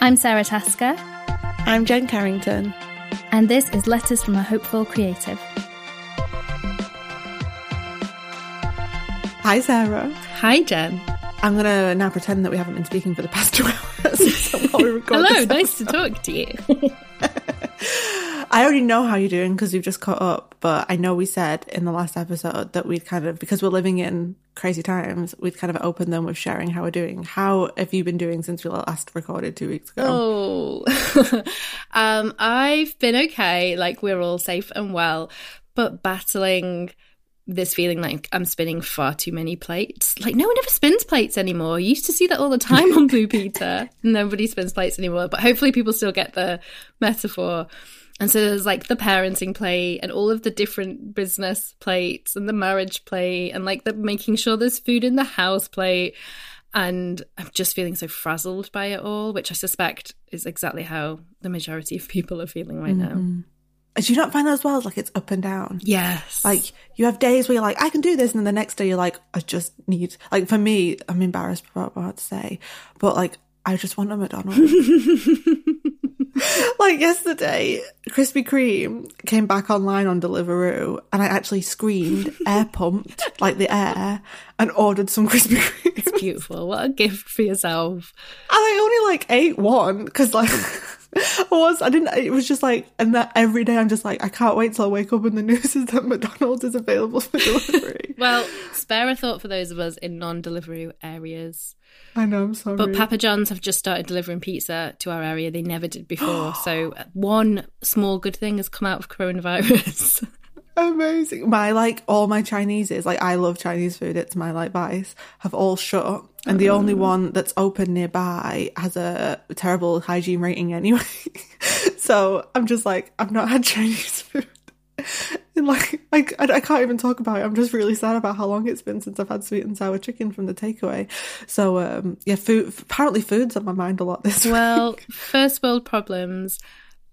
I'm Sara Tasker, I'm Jen Carrington. and this is Letters from a Hopeful Creative. Hi, Sara. Hi, Jen. I'm going to now pretend that we haven't been speaking for the past two hours. while we record Hello, nice to talk to you. I already know how you're doing because we've just caught up, but I know we said in the last episode that we'd kind of, because we're living in crazy times, we'd kind of opened them with sharing how we're doing. How have you been doing since we last recorded two weeks ago? Oh, um, I've been okay. Like we're all safe and well, but battling this feeling like I'm spinning far too many plates. Like no one ever spins plates anymore. You used to see that all the time on Blue Peter. Nobody spins plates anymore, but hopefully people still get the metaphor. And so there's like the parenting plate and all of the different business plates and the marriage plate and like the making sure there's food in the house plate. And I'm just feeling so frazzled by it all, which I suspect is exactly how the majority of people are feeling right now. Mm-hmm. Do you not find that as well? Like it's up and down. Yes. Like you have days where you're like, I can do this, and then the next day you're like, I just need. Like for me, I'm embarrassed about what to say, but like I just want a McDonald's. like yesterday, Krispy Kreme came back online on Deliveroo, and I actually screamed, air pumped like the air, and ordered some Krispy Kreme. It's beautiful. What a gift for yourself. And I only like ate one because like was I didn't it was just like and that every day I'm just like I can't wait till I wake up and the news is that McDonald's is available for delivery. Well, spare a thought for those of us in non delivery areas. I know I'm sorry. But Papa John's have just started delivering pizza to our area. They never did before. so uh, one small good thing has come out of coronavirus. Amazing. My like all my Chinese's, like I love Chinese food, it's my like vice, have all shut. Up. And the only one that's open nearby has a terrible hygiene rating anyway. so I'm just like, I've not had Chinese food. And like, I, I can't even talk about it. I'm just really sad about how long it's been since I've had sweet and sour chicken from the takeaway. So, um, yeah, food, apparently food's on my mind a lot this well, week. first world problems.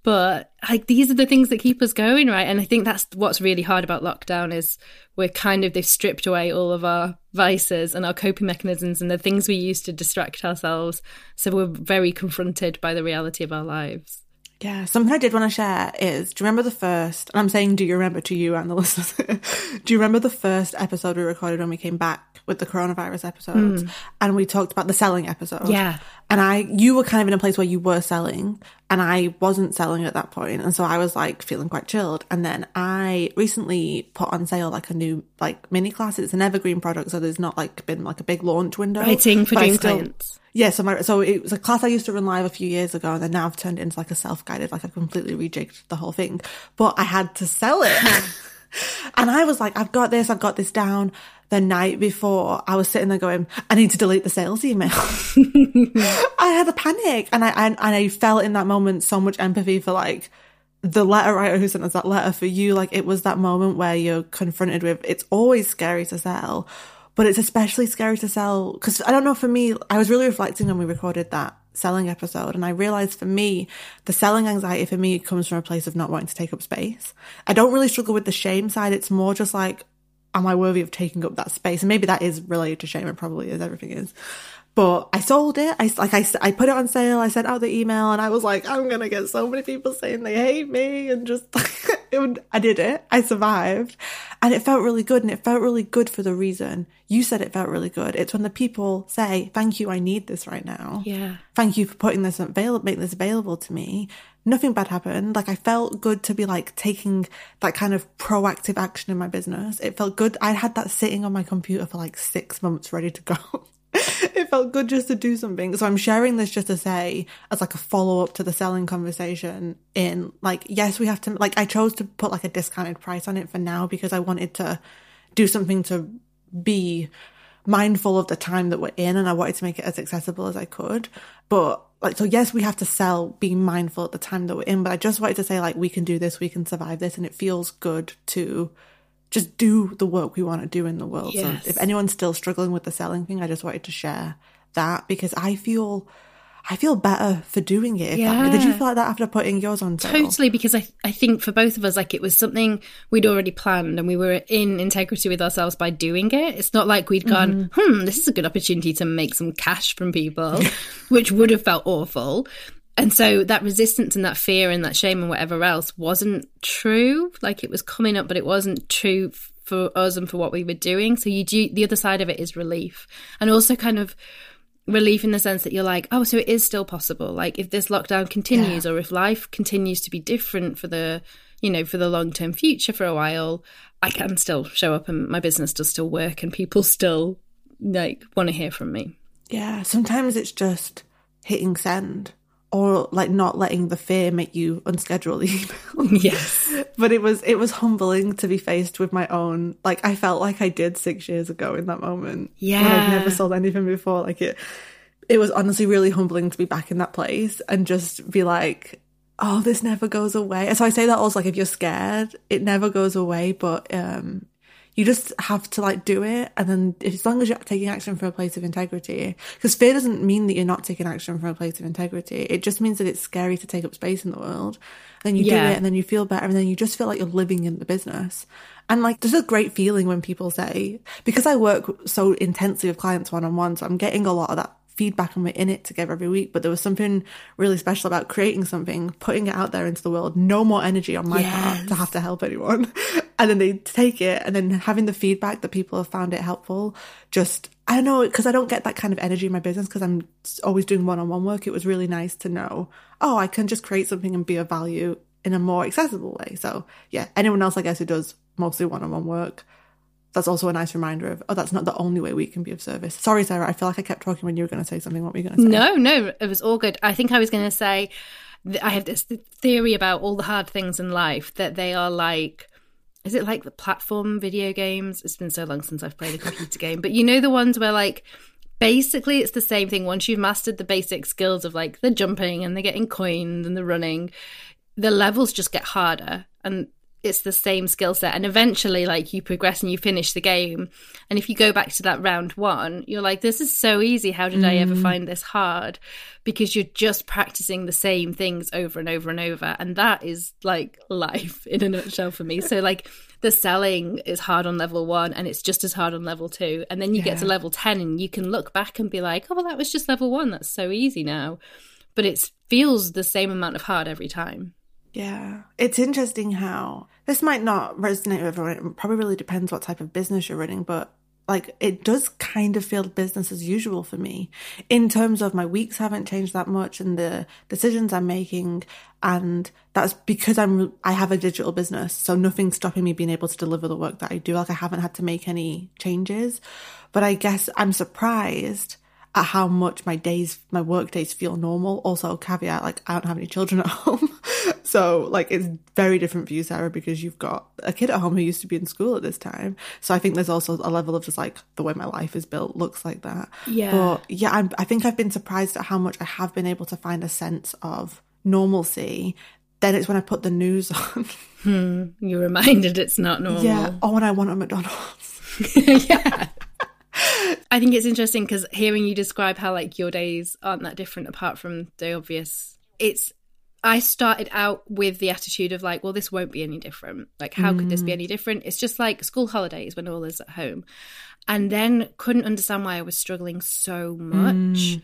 But like these are the things that keep us going, right? And I think that's what's really hard about lockdown is we're kind of they've stripped away all of our vices and our coping mechanisms and the things we use to distract ourselves. So we're very confronted by the reality of our lives. Yeah, something I did want to share is do you remember the first, and I'm saying do you remember to you and the listeners, do you remember the first episode we recorded when we came back with the coronavirus episodes hmm. and we talked about the selling episode? Yeah. And I, you were kind of in a place where you were selling and I wasn't selling at that point. And so I was like feeling quite chilled. And then I recently put on sale like a new like mini class. It's an evergreen product. So there's not like been like a big launch window. Writing for dream still- clients. Yeah, so my so it was a class I used to run live a few years ago, and then now I've turned it into like a self guided, like I've completely rejigged the whole thing. But I had to sell it, and I was like, I've got this, I've got this down. The night before, I was sitting there going, I need to delete the sales email. I had a panic, and I and, and I felt in that moment so much empathy for like the letter writer who sent us that letter for you. Like it was that moment where you're confronted with it's always scary to sell, but it's especially scary to sell because I don't know. For me, I was really reflecting when we recorded that selling episode, and I realized for me, the selling anxiety for me comes from a place of not wanting to take up space. I don't really struggle with the shame side. It's more just like, am I worthy of taking up that space? And maybe that is related to shame. It probably is. Everything is. But I sold it. I like I, I put it on sale. I sent out the email, and I was like, I'm gonna get so many people saying they hate me, and just it would, I did it. I survived, and it felt really good. And it felt really good for the reason you said it felt really good. It's when the people say, "Thank you, I need this right now." Yeah. Thank you for putting this available, making this available to me. Nothing bad happened. Like I felt good to be like taking that kind of proactive action in my business. It felt good. I had that sitting on my computer for like six months ready to go. it felt good just to do something. So I'm sharing this just to say, as like a follow up to the selling conversation, in like, yes, we have to, like, I chose to put like a discounted price on it for now because I wanted to do something to be mindful of the time that we're in and I wanted to make it as accessible as I could. But like, so yes, we have to sell being mindful at the time that we're in, but I just wanted to say like, we can do this, we can survive this. And it feels good to just do the work we want to do in the world. Yes. So if anyone's still struggling with the selling thing, I just wanted to share that because I feel I feel better for doing it. Yeah. Did you feel like that after putting yours on sale? Totally, because I, I think for both of us, like it was something we'd already planned and we were in integrity with ourselves by doing it. It's not like we'd gone, mm-hmm. hmm, this is a good opportunity to make some cash from people, which would have felt awful. And so that resistance and that fear and that shame and whatever else wasn't true. Like it was coming up, but it wasn't true for us and for what we were doing. So you do the other side of it is relief and also kind of relief in the sense that you're like, oh, so it is still possible. Like if this lockdown continues yeah. or if life continues to be different for the, you know, for the long term future for a while, I can still show up and my business does still work and people still like want to hear from me. Yeah. Sometimes it's just hitting send or like not letting the fear make you unschedule the email. Yes. but it was it was humbling to be faced with my own like I felt like I did six years ago in that moment. Yeah. I'd never sold anything before. Like it it was honestly really humbling to be back in that place and just be like, oh, this never goes away. So I say that also like if you're scared, it never goes away, but um you just have to like do it. And then as long as you're taking action from a place of integrity, because fear doesn't mean that you're not taking action from a place of integrity. It just means that it's scary to take up space in the world. Then you yeah. do it and then you feel better and then you just feel like you're living in the business. And like, there's a great feeling when people say, because I work so intensely with clients one on one, so I'm getting a lot of that feedback and we're in it together every week. But there was something really special about creating something, putting it out there into the world. No more energy on my yes. part to have to help anyone. and then they take it and then having the feedback that people have found it helpful. Just, I don't know, because I don't get that kind of energy in my business because I'm always doing one on one work. It was really nice to know, oh, I can just create something and be of value in a more accessible way. So yeah, anyone else, I guess, who does mostly one on one work that's also a nice reminder of oh that's not the only way we can be of service. Sorry sara i feel like i kept talking when you were going to say something. What were you going to say? No no it was all good. I think i was going to say i have this theory about all the hard things in life that they are like is it like the platform video games? It's been so long since i've played a computer game but you know the ones where like basically it's the same thing. Once you've mastered the basic skills of like the jumping and the getting coins and the running the levels just get harder. And it's the same skill set and eventually like you progress and you finish the game. And if you go back to that round one you're like this is so easy. How did mm. i ever mm. find this hard? Because you're just practicing the same things over and over and over. And that is like life in a nutshell for me. So like the selling is hard on level one and it's just as hard on level two. And then you yeah. get to level 10 and you can look back and be like oh well that was just level one. That's so easy now. But it feels the same amount of hard every time yeah. It's interesting how this might not resonate with everyone. It probably really depends what type of business you're running, but like it does kind of feel business as usual for me in terms of my weeks haven't changed that much and the decisions I'm making. And that's because I'm, I have a digital business. So nothing's stopping me being able to deliver the work that I do. Like I haven't had to make any changes, but I guess I'm surprised at how much my days, my work days feel normal. Also, caveat, like I don't have any children at home. So like it's very different for you, Sara, because you've got a kid at home who used to be in school at this time. So I think there's also a level of just like the way my life is built looks like that. Yeah. But yeah, I'm, I think I've been surprised at how much I have been able to find a sense of normalcy. Then it's when I put the news on. Hmm, you're reminded it's not normal. Yeah. Oh, when I want a McDonald's. yeah. I think it's interesting because hearing you describe how like your days aren't that different apart from the obvious. It's I started out with the attitude of like, well, this won't be any different. Like, how mm. could this be mm. any different? It's just like school holidays when all is at home. And then couldn't understand why I was struggling so much mm.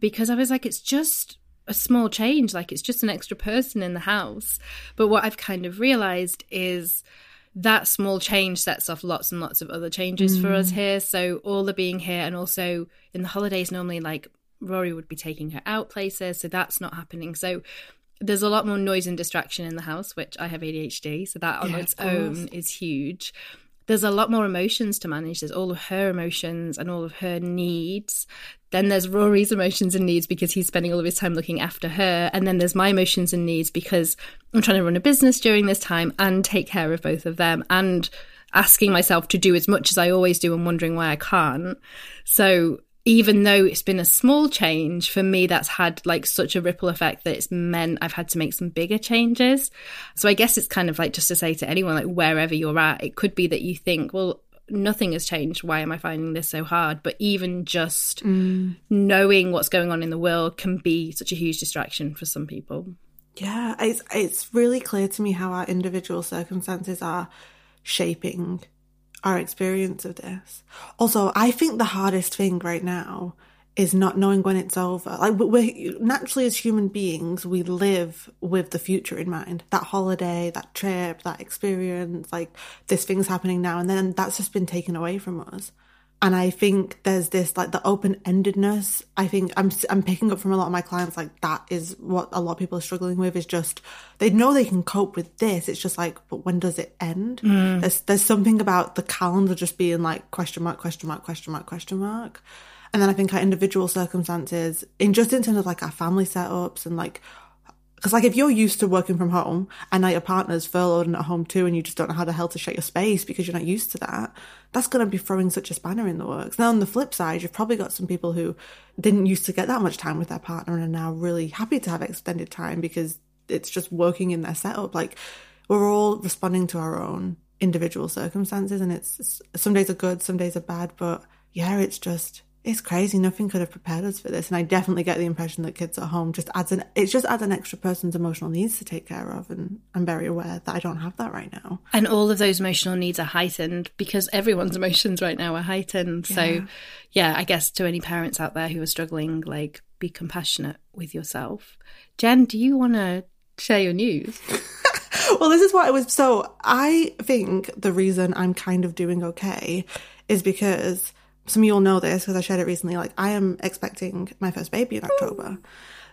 because I was like, it's just a small change. Like, it's just an extra person in the house. But what I've kind of realized is that small change sets off lots and lots of other changes mm. for us mm. here. So all the being here and also in the holidays normally like Rory would be taking her out places, so that's not happening. So there's a lot more noise and distraction in the house, which I have ADHD, so that on yeah, its own is huge there's a lot more emotions to manage. There's all of her emotions and all of her needs. Then there's Rory's emotions and needs because he's spending all of his time looking after her. And then there's my emotions and needs because I'm trying to run a business during this time and take care of both of them and asking myself to do as much as I always do and wondering why I can't. So even though it's been a small change, for me, that's had like such a ripple effect that it's meant I've had to make some bigger changes. So I guess it's kind of like just to say to anyone, like wherever you're at, it could be that you think, well, nothing has changed. Why am I finding this so hard? But even just mm. knowing what's going on in the world can be such a huge distraction for some people. Yeah, it's it's really clear to me how our individual circumstances are shaping our experience of this. Also, I think the hardest thing right now is not knowing when it's over. Like we're naturally as human beings, we live with the future in mind. That holiday, that trip, that experience, like this thing's happening now, and then that's just been taken away from us. And I think there's this like the open endedness. I think I'm I'm picking up from a lot of my clients like that is what a lot of people are struggling with is just they know they can cope with this. It's just like, but when does it end? Mm. There's there's something about the calendar just being like question mark question mark question mark question mark. And then I think our individual circumstances, in just in terms of like our family setups and like, because like if you're used to working from home and now your partner's furloughed and at home too, and you just don't know how the hell to shut your space because you're not used to that, that's going to be throwing such a spanner in the works. Now on the flip side, you've probably got some people who didn't used to get that much time with their partner and are now really happy to have extended time because it's just working in their setup. Like we're all responding to our own individual circumstances and it's, it's some days are good, some days are bad, but yeah, it's just it's crazy. Nothing could have prepared us for this. And I definitely get the impression that kids at home just adds an, it just adds an extra person's emotional needs to take care of. And I'm very aware that I don't have that right now. And all of those emotional needs are heightened because everyone's emotions right now are heightened. Yeah. So, yeah, I guess to any parents out there who are struggling, like be compassionate with yourself. Jen, do you want to share your news? well, this is what I was. So I think the reason I'm kind of doing okay is because some of you will know this because I shared it recently. Like, I am expecting my first baby in October.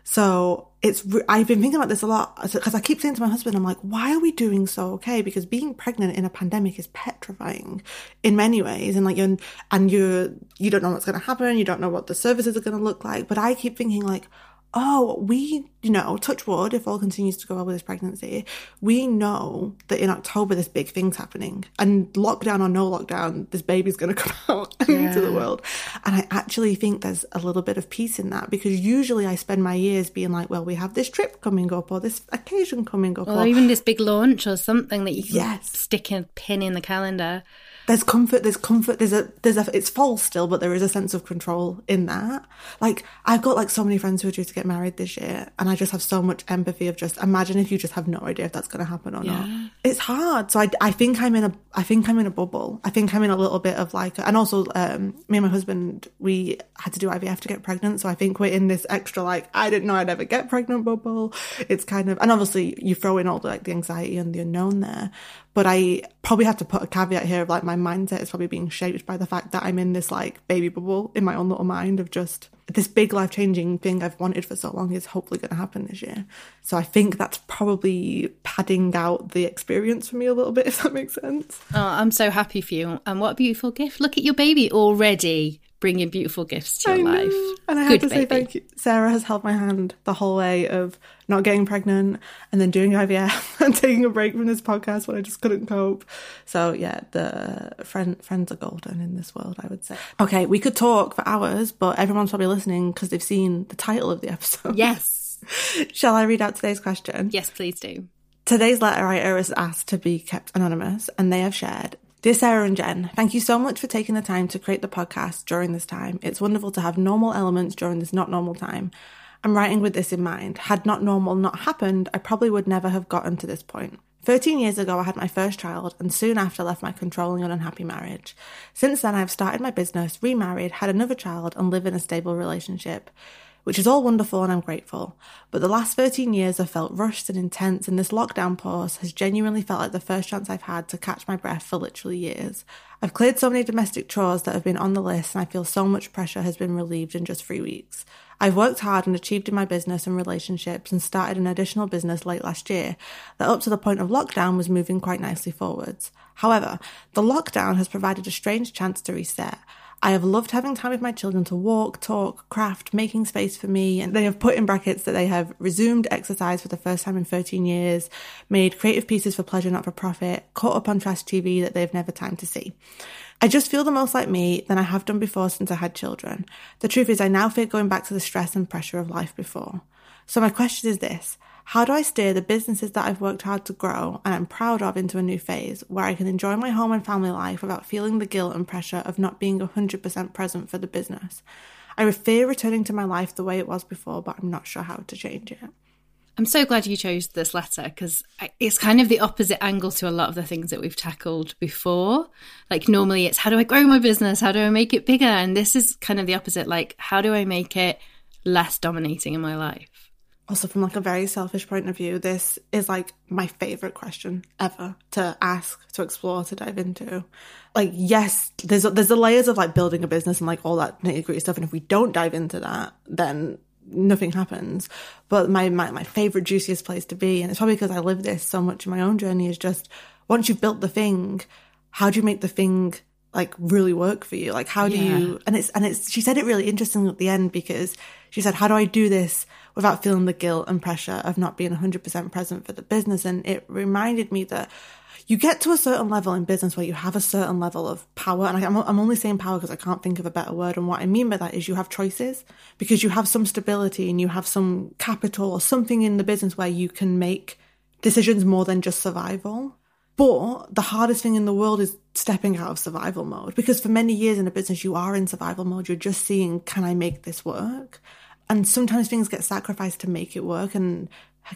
So it's, I've been thinking about this a lot because I keep saying to my husband, I'm like, why are we doing so okay? Because being pregnant in a pandemic is petrifying in many ways. And like, you're, and you're, you don't know what's going to happen. You don't know what the services are going to look like. But I keep thinking like, oh, we, you know, touch wood, if all continues to go well with this pregnancy, we know that in October this big thing's happening. And lockdown or no lockdown, this baby's going to come out yeah. into the world. And I actually think there's a little bit of peace in that because usually I spend my years being like, well, we have this trip coming up or this occasion coming up. Or, or even this big launch or something that you can yes. stick a pin in the calendar there's comfort there's comfort there's a there's a it's false still but there is a sense of control in that. Like i've got like so many friends who are due to get married this year and i just have so much empathy of just imagine if you just have no idea if that's going to happen or yeah. not it's hard. So I, I think i'm in a i think i'm in a bubble. I think i'm in a little bit of like and also um me and my husband we had to do ivf to get pregnant so i think we're in this extra like i didn't know i'd ever get pregnant bubble. It's kind of and obviously you throw in all the like the anxiety and the unknown there but I probably have to put a caveat here of like my mindset is probably being shaped by the fact that I'm in this like baby bubble in my own little mind of just this big life changing thing I've wanted for so long is hopefully going to happen this year. So I think that's probably padding out the experience for me a little bit, if that makes sense. Oh, I'm so happy for you. And what a beautiful gift. Look at your baby already bringing beautiful gifts to your life. And I have to baby. say thank you. Sara has held my hand the whole way of not getting pregnant and then doing IVF and taking a break from this podcast when I just couldn't cope. So yeah, the friend friends are golden in this world, I would say. Okay, we could talk for hours, but everyone's probably listening because they've seen the title of the episode. Yes. Shall I read out today's question? Yes, please do. Today's letter writer is asked to be kept anonymous, and they have shared Dear Sara and Jen, thank you so much for taking the time to create the podcast during this time. It's wonderful to have normal elements during this not normal time. I'm writing with this in mind. Had not normal not happened, I probably would never have gotten to this point. 13 years ago, I had my first child and soon after left my controlling and unhappy marriage. Since then, I've started my business, remarried, had another child, and live in a stable relationship which is all wonderful and I'm grateful. But the last 13 years have felt rushed and intense, and this lockdown pause has genuinely felt like the first chance I've had to catch my breath for literally years. I've cleared so many domestic chores that have been on the list, and I feel so much pressure has been relieved in just three weeks. I've worked hard and achieved in my business and relationships and started an additional business late last year that up to the point of lockdown was moving quite nicely forwards. However, the lockdown has provided a strange chance to reset. I have loved having time with my children to walk, talk, craft, making space for me. And they have put in brackets that they have resumed exercise for the first time in 13 years, made creative pieces for pleasure, not for profit, caught up on trash TV that they've never time to see. I just feel the most like me than I have done before since I had children. The truth is, I now fear going back to the stress and pressure of life before. So my question is this. How do I steer the businesses that I've worked hard to grow and I'm proud of into a new phase where I can enjoy my home and family life without feeling the guilt and pressure of not being 100% present for the business? I fear returning to my life the way it was before, but I'm not sure how to change it. I'm so glad you chose this letter because it's kind of the opposite angle to a lot of the things that we've tackled before. Like, normally it's how do I grow my business? How do I make it bigger? And this is kind of the opposite. Like, how do I make it less dominating in my life? Also, from like a very selfish point of view, this is like my favorite question ever to ask, to explore, to dive into. Like, yes, there's there's the layers of like building a business and like all that nitty gritty stuff, and if we don't dive into that, then nothing happens. But my, my, my favorite, juiciest place to be, and it's probably because I live this so much in my own journey, is just once you've built the thing, how do you make the thing like really work for you? Like, how do yeah. you, and it's, and it's, she said it really interesting at the end because she said, how do I do this without feeling the guilt and pressure of not being 100% present for the business? And it reminded me that you get to a certain level in business where you have a certain level of power. And I, am I'm only saying power because I can't think of a better word. And what I mean by that is you have choices because you have some stability and you have some capital or something in the business where you can make decisions more than just survival. But the hardest thing in the world is stepping out of survival mode because for many years in a business, you are in survival mode. You're just seeing, can I make this work? And sometimes things get sacrificed to make it work. And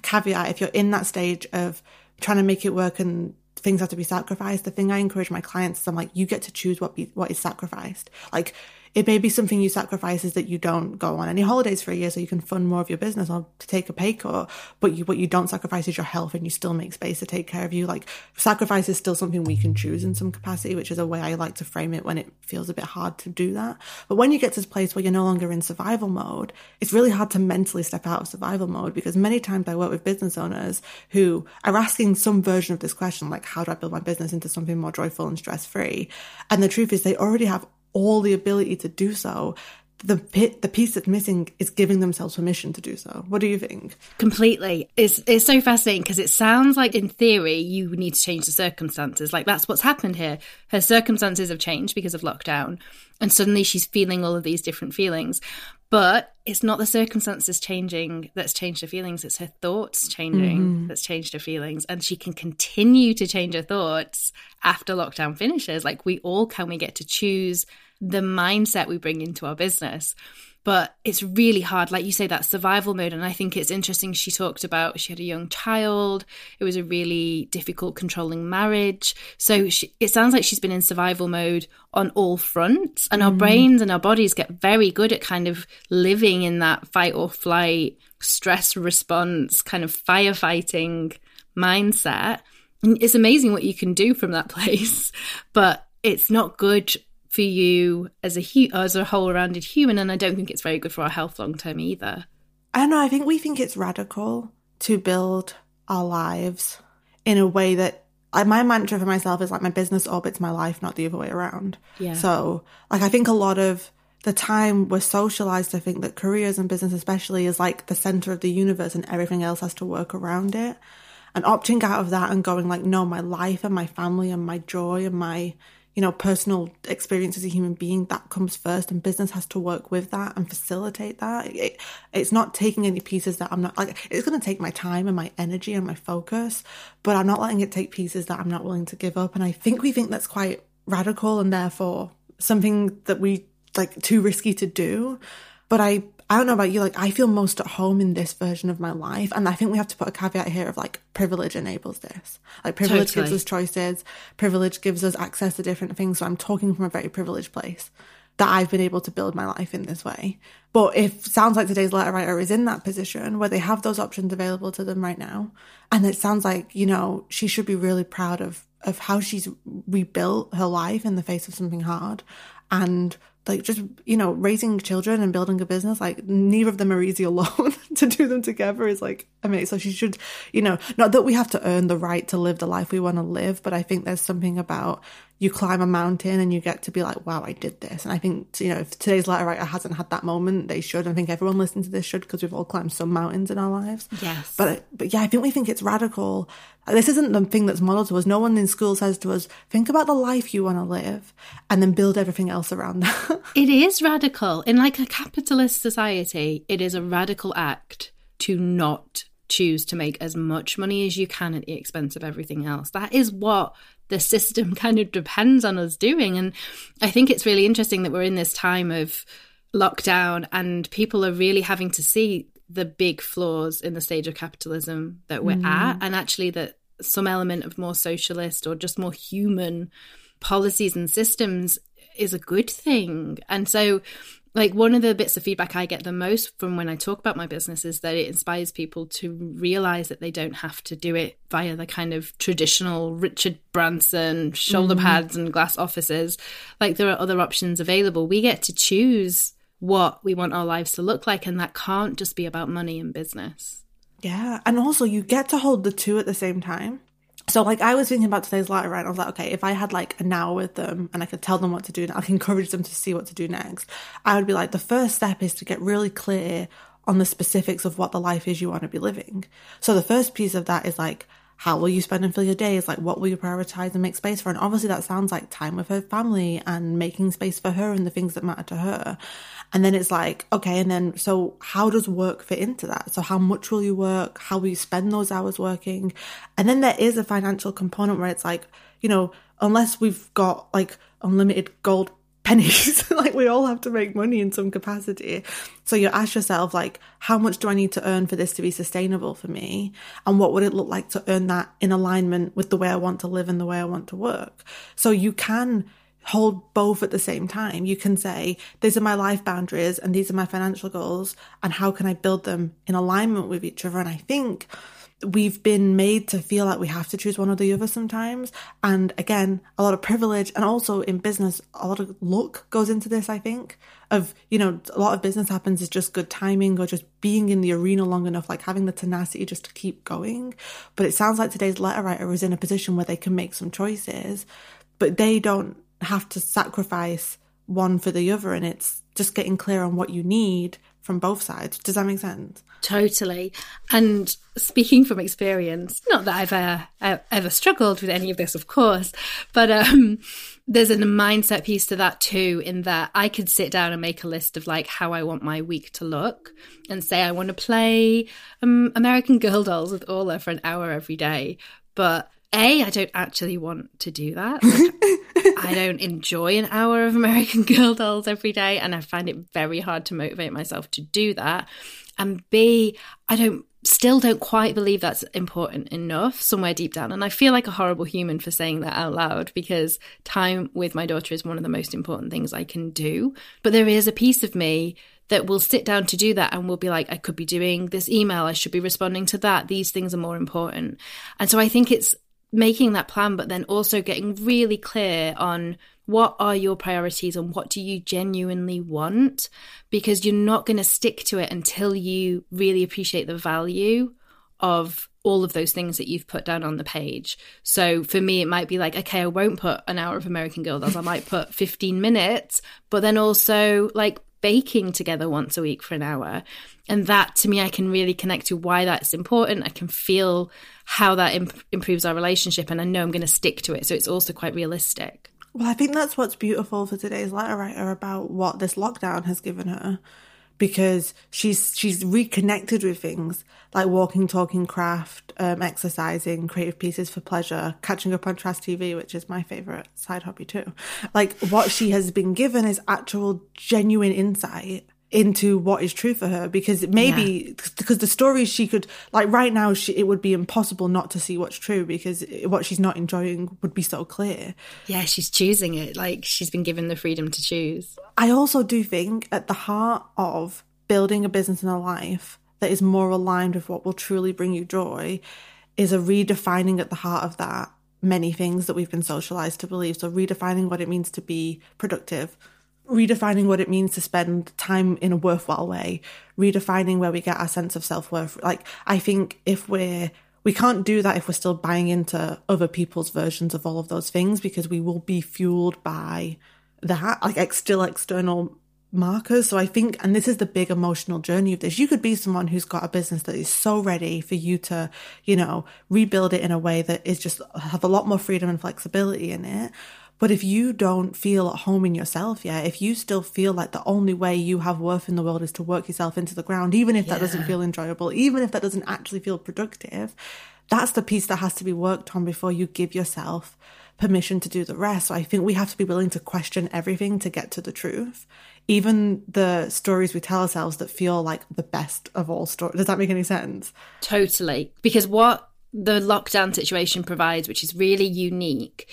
caveat, if you're in that stage of trying to make it work and things have to be sacrificed. The thing I encourage my clients is I'm like, you get to choose what be, what is sacrificed. Like it may be something you sacrifice is that you don't go on any holidays for a year so you can fund more of your business or to take a pay cut. But you, what you don't sacrifice is your health and you still make space to take care of you. Like sacrifice is still something we can choose in some capacity, which is a way I like to frame it when it feels a bit hard to do that. But when you get to this place where you're no longer in survival mode, it's really hard to mentally step out of survival mode because many times I work with business owners who are asking some version of this question, like, how do I build my business into something more joyful and stress free? And the truth is they already have all the ability to do so the the piece that's missing is giving themselves permission to do so. What do you think? Completely. It's it's so fascinating because it sounds like in theory you need to change the circumstances. Like that's what's happened here. Her circumstances have changed because of lockdown, and suddenly she's feeling all of these different feelings. But it's not the circumstances changing that's changed her feelings, it's her thoughts changing mm-hmm. that's changed her feelings. And she can continue to change her thoughts after lockdown finishes. Like we all can, we get to choose the mindset we bring into our business. But it's really hard, like you say, that survival mode. And I think it's interesting. She talked about she had a young child. It was a really difficult, controlling marriage. So she, it sounds like she's been in survival mode on all fronts. And mm. our brains and our bodies get very good at kind of living in that fight or flight, stress response, kind of firefighting mindset. And it's amazing what you can do from that place. But it's not good for you as a hu- as a whole rounded human and I don't think it's very good for our health long term either. I don't know, I think we think it's radical to build our lives in a way that like my mantra for myself is like my business orbits my life, not the other way around. Yeah. So like I think a lot of the time we're socialized to think that careers and business especially is like the center of the universe and everything else has to work around it. And opting out of that and going like, no, my life and my family and my joy and my you know, personal experience as a human being, that comes first, and business has to work with that and facilitate that. It, it's not taking any pieces that I'm not like, it's going to take my time and my energy and my focus, but I'm not letting it take pieces that I'm not willing to give up. And I think we think that's quite radical and therefore something that we like too risky to do. But I I don't know about you, like I feel most at home in this version of my life. And I think we have to put a caveat here of like privilege enables this. Like privilege totally. gives us choices, privilege gives us access to different things. So I'm talking from a very privileged place that I've been able to build my life in this way. But if sounds like today's letter writer is in that position where they have those options available to them right now, and it sounds like, you know, she should be really proud of of how she's rebuilt her life in the face of something hard and like just you know raising children and building a business like neither of them are easy alone to do them together is like amazing. So she should you know not that we have to earn the right to live the life we want to live but i think there's something about you climb a mountain and you get to be like, wow, I did this. And I think, you know, if today's letter writer hasn't had that moment, they should. I think everyone listening to this should because we've all climbed some mountains in our lives. Yes. But, but yeah, I think we think it's radical. This isn't the thing that's modeled to us. No one in school says to us, think about the life you want to live and then build everything else around that. it is radical. In like a capitalist society, it is a radical act to not choose to make as much money as you can at the expense of everything else. That is what the system kind of depends on us doing. And I think it's really interesting that we're in this time of lockdown and people are really having to see the big flaws in the stage of capitalism that we're mm. at and actually that some element of more socialist or just more human policies and systems is a good thing. And so like one of the bits of feedback I get the most from when I talk about my business is that it inspires people to realize that they don't have to do it via the kind of traditional Richard Branson shoulder mm. pads and glass offices. Like there are other options available. We get to choose what we want our lives to look like, and that can't just be about money and business. Yeah. And also, you get to hold the two at the same time. So like I was thinking about today's letter, right? I was like, okay, if I had like an hour with them and I could tell them what to do, and I can encourage them to see what to do next, I would be like, the first step is to get really clear on the specifics of what the life is you want to be living. So the first piece of that is like, how will you spend and fill your days? Like, what will you prioritize and make space for? And obviously, that sounds like time with her family and making space for her and the things that matter to her. And then it's like, okay, and then so how does work fit into that? So, how much will you work? How will you spend those hours working? And then there is a financial component where it's like, you know, unless we've got like unlimited gold pennies. like we all have to make money in some capacity. So you ask yourself, like, how much do I need to earn for this to be sustainable for me? And what would it look like to earn that in alignment with the way I want to live and the way I want to work? So you can hold both at the same time. You can say, these are my life boundaries and these are my financial goals. And how can I build them in alignment with each other? And I think we've been made to feel like we have to choose one or the other sometimes. And again, a lot of privilege and also in business, a lot of luck goes into this, I think. Of, you know, a lot of business happens is just good timing or just being in the arena long enough, like having the tenacity just to keep going. But it sounds like today's letter writer is in a position where they can make some choices, but they don't have to sacrifice one for the other. And it's just getting clear on what you need from both sides. Does that make sense? Totally. And speaking from experience, not that I've uh, ever struggled with any of this, of course, but um, there's a mindset piece to that too, in that I could sit down and make a list of like how I want my week to look and say I want to play um, American Girl Dolls with Orla for an hour every day. But a, I don't actually want to do that. Like, I don't enjoy an hour of American Girl dolls every day, and I find it very hard to motivate myself to do that. And B, I don't still don't quite believe that's important enough somewhere deep down. And I feel like a horrible human for saying that out loud because time with my daughter is one of the most important things I can do. But there is a piece of me that will sit down to do that and will be like, I could be doing this email, I should be responding to that. These things are more important. And so I think it's making that plan, but then also getting really clear on what are your priorities and what do you genuinely want? Because you're not going to stick to it until you really appreciate the value of all of those things that you've put down on the page. So for me, it might be like, okay, I won't put an hour of American Girl Dolls. I might put 15 minutes, but then also like baking together once a week for an hour. And that to me, I can really connect to why that's important. I can feel how that imp- improves our relationship, and I know I'm going to stick to it. So it's also quite realistic. Well, I think that's what's beautiful for today's letter writer about what this lockdown has given her because she's she's reconnected with things like walking, talking, craft, um, exercising, creative pieces for pleasure, catching up on trash TV, which is my favorite side hobby too. Like what she has been given is actual genuine insight into what is true for her because maybe yeah. because the stories she could like right now she, it would be impossible not to see what's true because what she's not enjoying would be so clear. Yeah she's choosing it. Like she's been given the freedom to choose. I also do think at the heart of building a business and a life that is more aligned with what will truly bring you joy is a redefining at the heart of that many things that we've been socialized to believe. So redefining what it means to be productive redefining what it means to spend time in a worthwhile way, redefining where we get our sense of self worth. Like, I think if we're, we can't do that if we're still buying into other people's versions of all of those things because we will be fueled by that, like, ex- still external markers. So I think, and this is the big emotional journey of this, you could be someone who's got a business that is so ready for you to, you know, rebuild it in a way that is just have a lot more freedom and flexibility in it. But if you don't feel at home in yourself yet, if you still feel like the only way you have worth in the world is to work yourself into the ground, even if that doesn't feel enjoyable, even if that doesn't actually feel productive, that's the piece that has to be worked on before you give yourself permission to do the rest. So I think we have to be willing to question everything to get to the truth. Even the stories we tell ourselves that feel like the best of all stories. Does that make any sense? Totally. Because what the lockdown situation provides, which is really unique,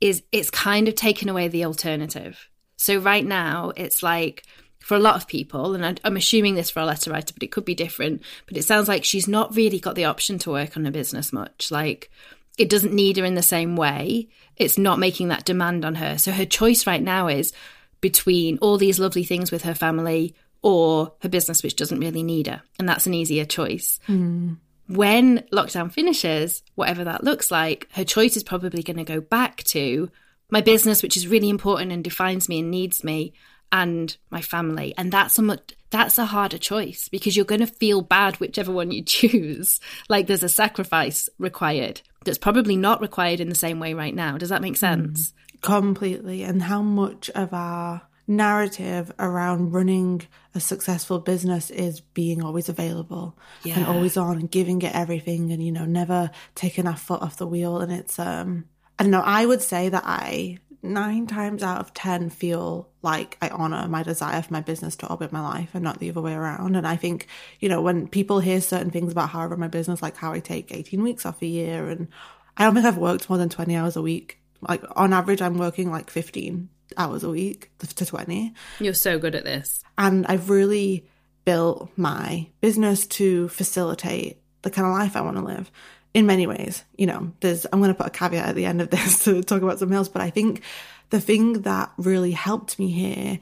is it's kind of taken away the alternative. So right now, it's like for a lot of people, and I'm assuming this for a letter writer, but it could be different. But it sounds like she's not really got the option to work on her business much. Like it doesn't need her in the same way. It's not making that demand on her. So her choice right now is between all these lovely things with her family or her business, which doesn't really need her. And that's an easier choice. Mm. When lockdown finishes, whatever that looks like, her choice is probably going to go back to my business, which is really important and defines me and needs me, and my family. And that's a much, that's a harder choice because you're going to feel bad whichever one you choose. Like there's a sacrifice required that's probably not required in the same way right now. Does that make sense? Mm, completely. And how much of our narrative around running a successful business is being always available yeah. and always on and giving it everything and you know never taking our foot off the wheel and it's um I don't know I would say that I nine times out of ten feel like I honor my desire for my business to orbit my life and not the other way around. And I think, you know, when people hear certain things about how I run my business, like how I take 18 weeks off a year, and I don't think I've worked more than 20 hours a week. Like on average, I'm working like 15 hours a week to 20. You're so good at this. And I've really built my business to facilitate the kind of life I want to live in many ways. You know, there's, I'm going to put a caveat at the end of this to talk about something else, but I think the thing that really helped me here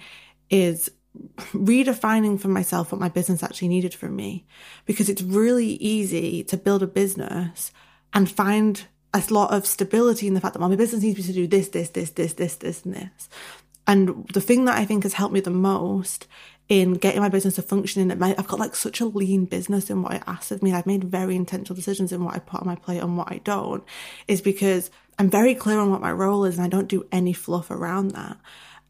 is redefining for myself what my business actually needed from me because it's really easy to build a business and find a lot of stability in the fact that well, my business needs me to do this, this, this, this, this, this, and this. And the thing that I think has helped me the most in getting my business to function in it, I've got like such a lean business in what I ask of me. I've made very intentional decisions in what I put on my plate and what I don't, is because I'm very clear on what my role is and I don't do any fluff around that.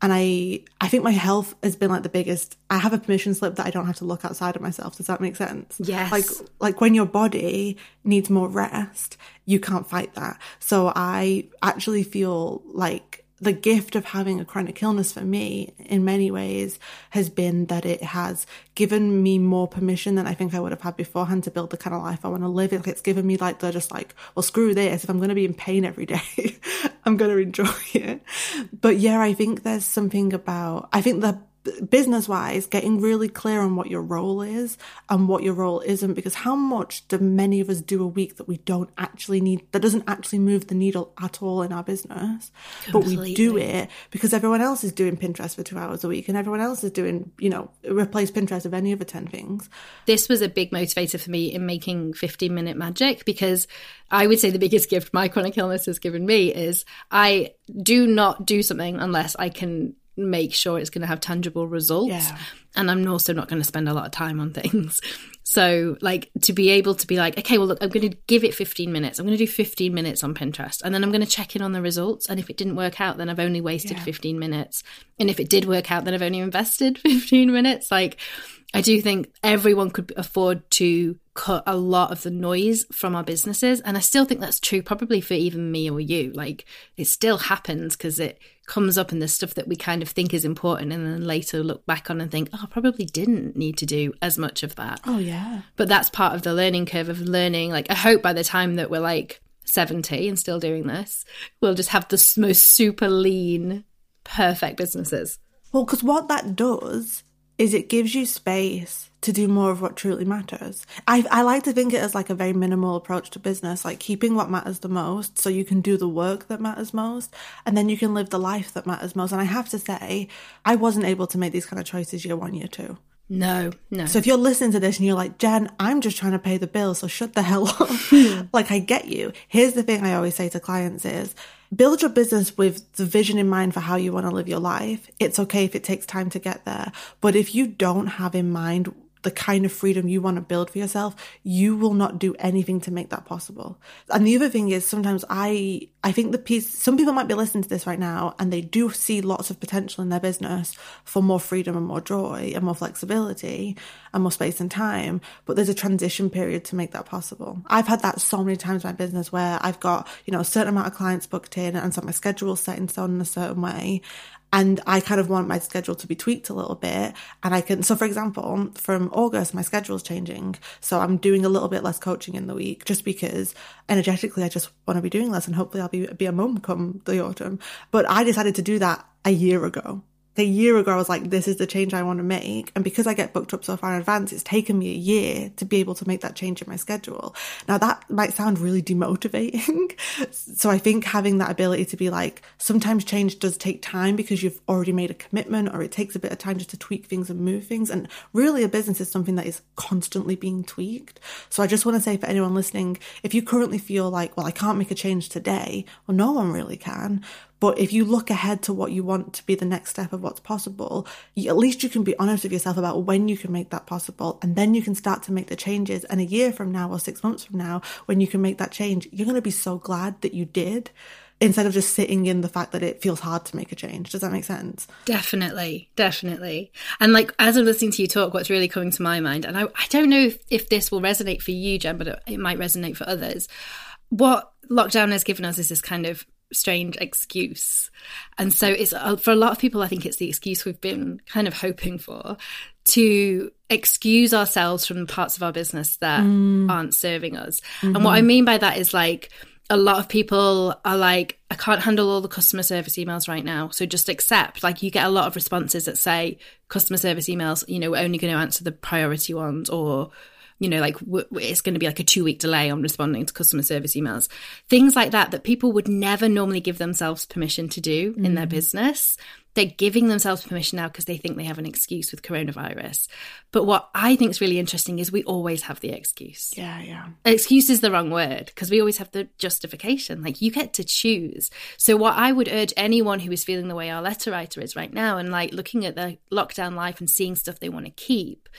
And I, I think my health has been like the biggest. I have a permission slip that I don't have to look outside of myself. Does that make sense? Yes. Like, like when your body needs more rest, you can't fight that. So I actually feel like the gift of having a chronic illness for me in many ways has been that it has given me more permission than I think I would have had beforehand to build the kind of life I want to live. It's given me like the just like, well, screw this. If I'm going to be in pain every day, I'm going to enjoy it. But yeah, I think there's something about, I think the business wise, getting really clear on what your role is and what your role isn't, because how much do many of us do a week that we don't actually need, that doesn't actually move the needle at all in our business, Completely. but we do it because everyone else is doing Pinterest for two hours a week and everyone else is doing, you know, replace Pinterest with any other 10 things. This was a big motivator for me in making 15 minute magic because I would say the biggest gift my chronic illness has given me is I do not do something unless I can make sure it's going to have tangible results. Yeah. And I'm also not going to spend a lot of time on things. So, like, to be able to be like, okay, well, look, I'm going to give it 15 minutes. I'm going to do 15 minutes on Pinterest. And then I'm going to check in on the results. And if it didn't work out, then I've only wasted yeah. 15 minutes. And if it did work out, then I've only invested 15 minutes. Like, I do think everyone could afford to cut a lot of the noise from our businesses. And I still think that's true, probably for even me or you. Like, it still happens because it comes up in the stuff that we kind of think is important and then later look back on and think, oh, I probably didn't need to do as much of that. Oh, yeah. But that's part of the learning curve of learning. Like, I hope by the time that we're like 70 and still doing this, we'll just have the most super lean, perfect businesses. Well, because what that does is it gives you space to do more of what truly matters. I, I like to think it as like a very minimal approach to business, like keeping what matters the most so you can do the work that matters most and then you can live the life that matters most. And I have to say, I wasn't able to make these kind of choices year one, year two. No, no. So if you're listening to this and you're like, Jen, I'm just trying to pay the bill, so shut the hell up. Hmm. like I get you. Here's the thing I always say to clients is build your business with the vision in mind for how you want to live your life. It's okay if it takes time to get there. But if you don't have in mind the kind of freedom you want to build for yourself, you will not do anything to make that possible. And the other thing is sometimes I, I think the piece, some people might be listening to this right now and they do see lots of potential in their business for more freedom and more joy and more flexibility and more space and time. But there's a transition period to make that possible. I've had that so many times in my business where I've got, you know, a certain amount of clients booked in and so my schedule set in stone in a certain way and I kind of want my schedule to be tweaked a little bit. And I can, so for example, from August, my schedule's changing. So I'm doing a little bit less coaching in the week just because energetically I just want to be doing less and hopefully I'll be, be a mum come the autumn. But I decided to do that a year ago a year ago, I was like, this is the change I want to make. And because I get booked up so far in advance, it's taken me a year to be able to make that change in my schedule. Now that might sound really demotivating. so I think having that ability to be like, sometimes change does take time because you've already made a commitment or it takes a bit of time just to tweak things and move things. And really a business is something that is constantly being tweaked. So I just want to say for anyone listening, if you currently feel like, well, I can't make a change today, well, no one really can. But if you look ahead to what you want to be the next step of what's possible, you, at least you can be honest with yourself about when you can make that possible. And then you can start to make the changes. And a year from now or six months from now, when you can make that change, you're going to be so glad that you did instead of just sitting in the fact that it feels hard to make a change. Does that make sense? Definitely, definitely. And like as I'm listening to you talk, what's really coming to my mind, and I, I don't know if, if this will resonate for you, Jen, but it, it might resonate for others. What lockdown has given us is this kind of strange excuse. And so it's uh, for a lot of people, I think it's the excuse we've been kind of hoping for to excuse ourselves from parts of our business that mm. aren't serving us. Mm-hmm. And what I mean by that is like, a lot of people are like, I can't handle all the customer service emails right now. So just accept, like, you get a lot of responses that say customer service emails, you know, we're only going to answer the priority ones or you know, like w- it's going to be like a two week delay on responding to customer service emails. Things like that, that people would never normally give themselves permission to do mm. in their mm. business they're giving themselves permission now because they think they have an excuse with coronavirus. But what I think is really interesting is we always have the excuse. Yeah, yeah. Excuse is the wrong word because we always have the justification. Like you get to choose. So what I would urge anyone who is feeling the way our letter writer is right now and like looking at the lockdown life and seeing stuff they want to keep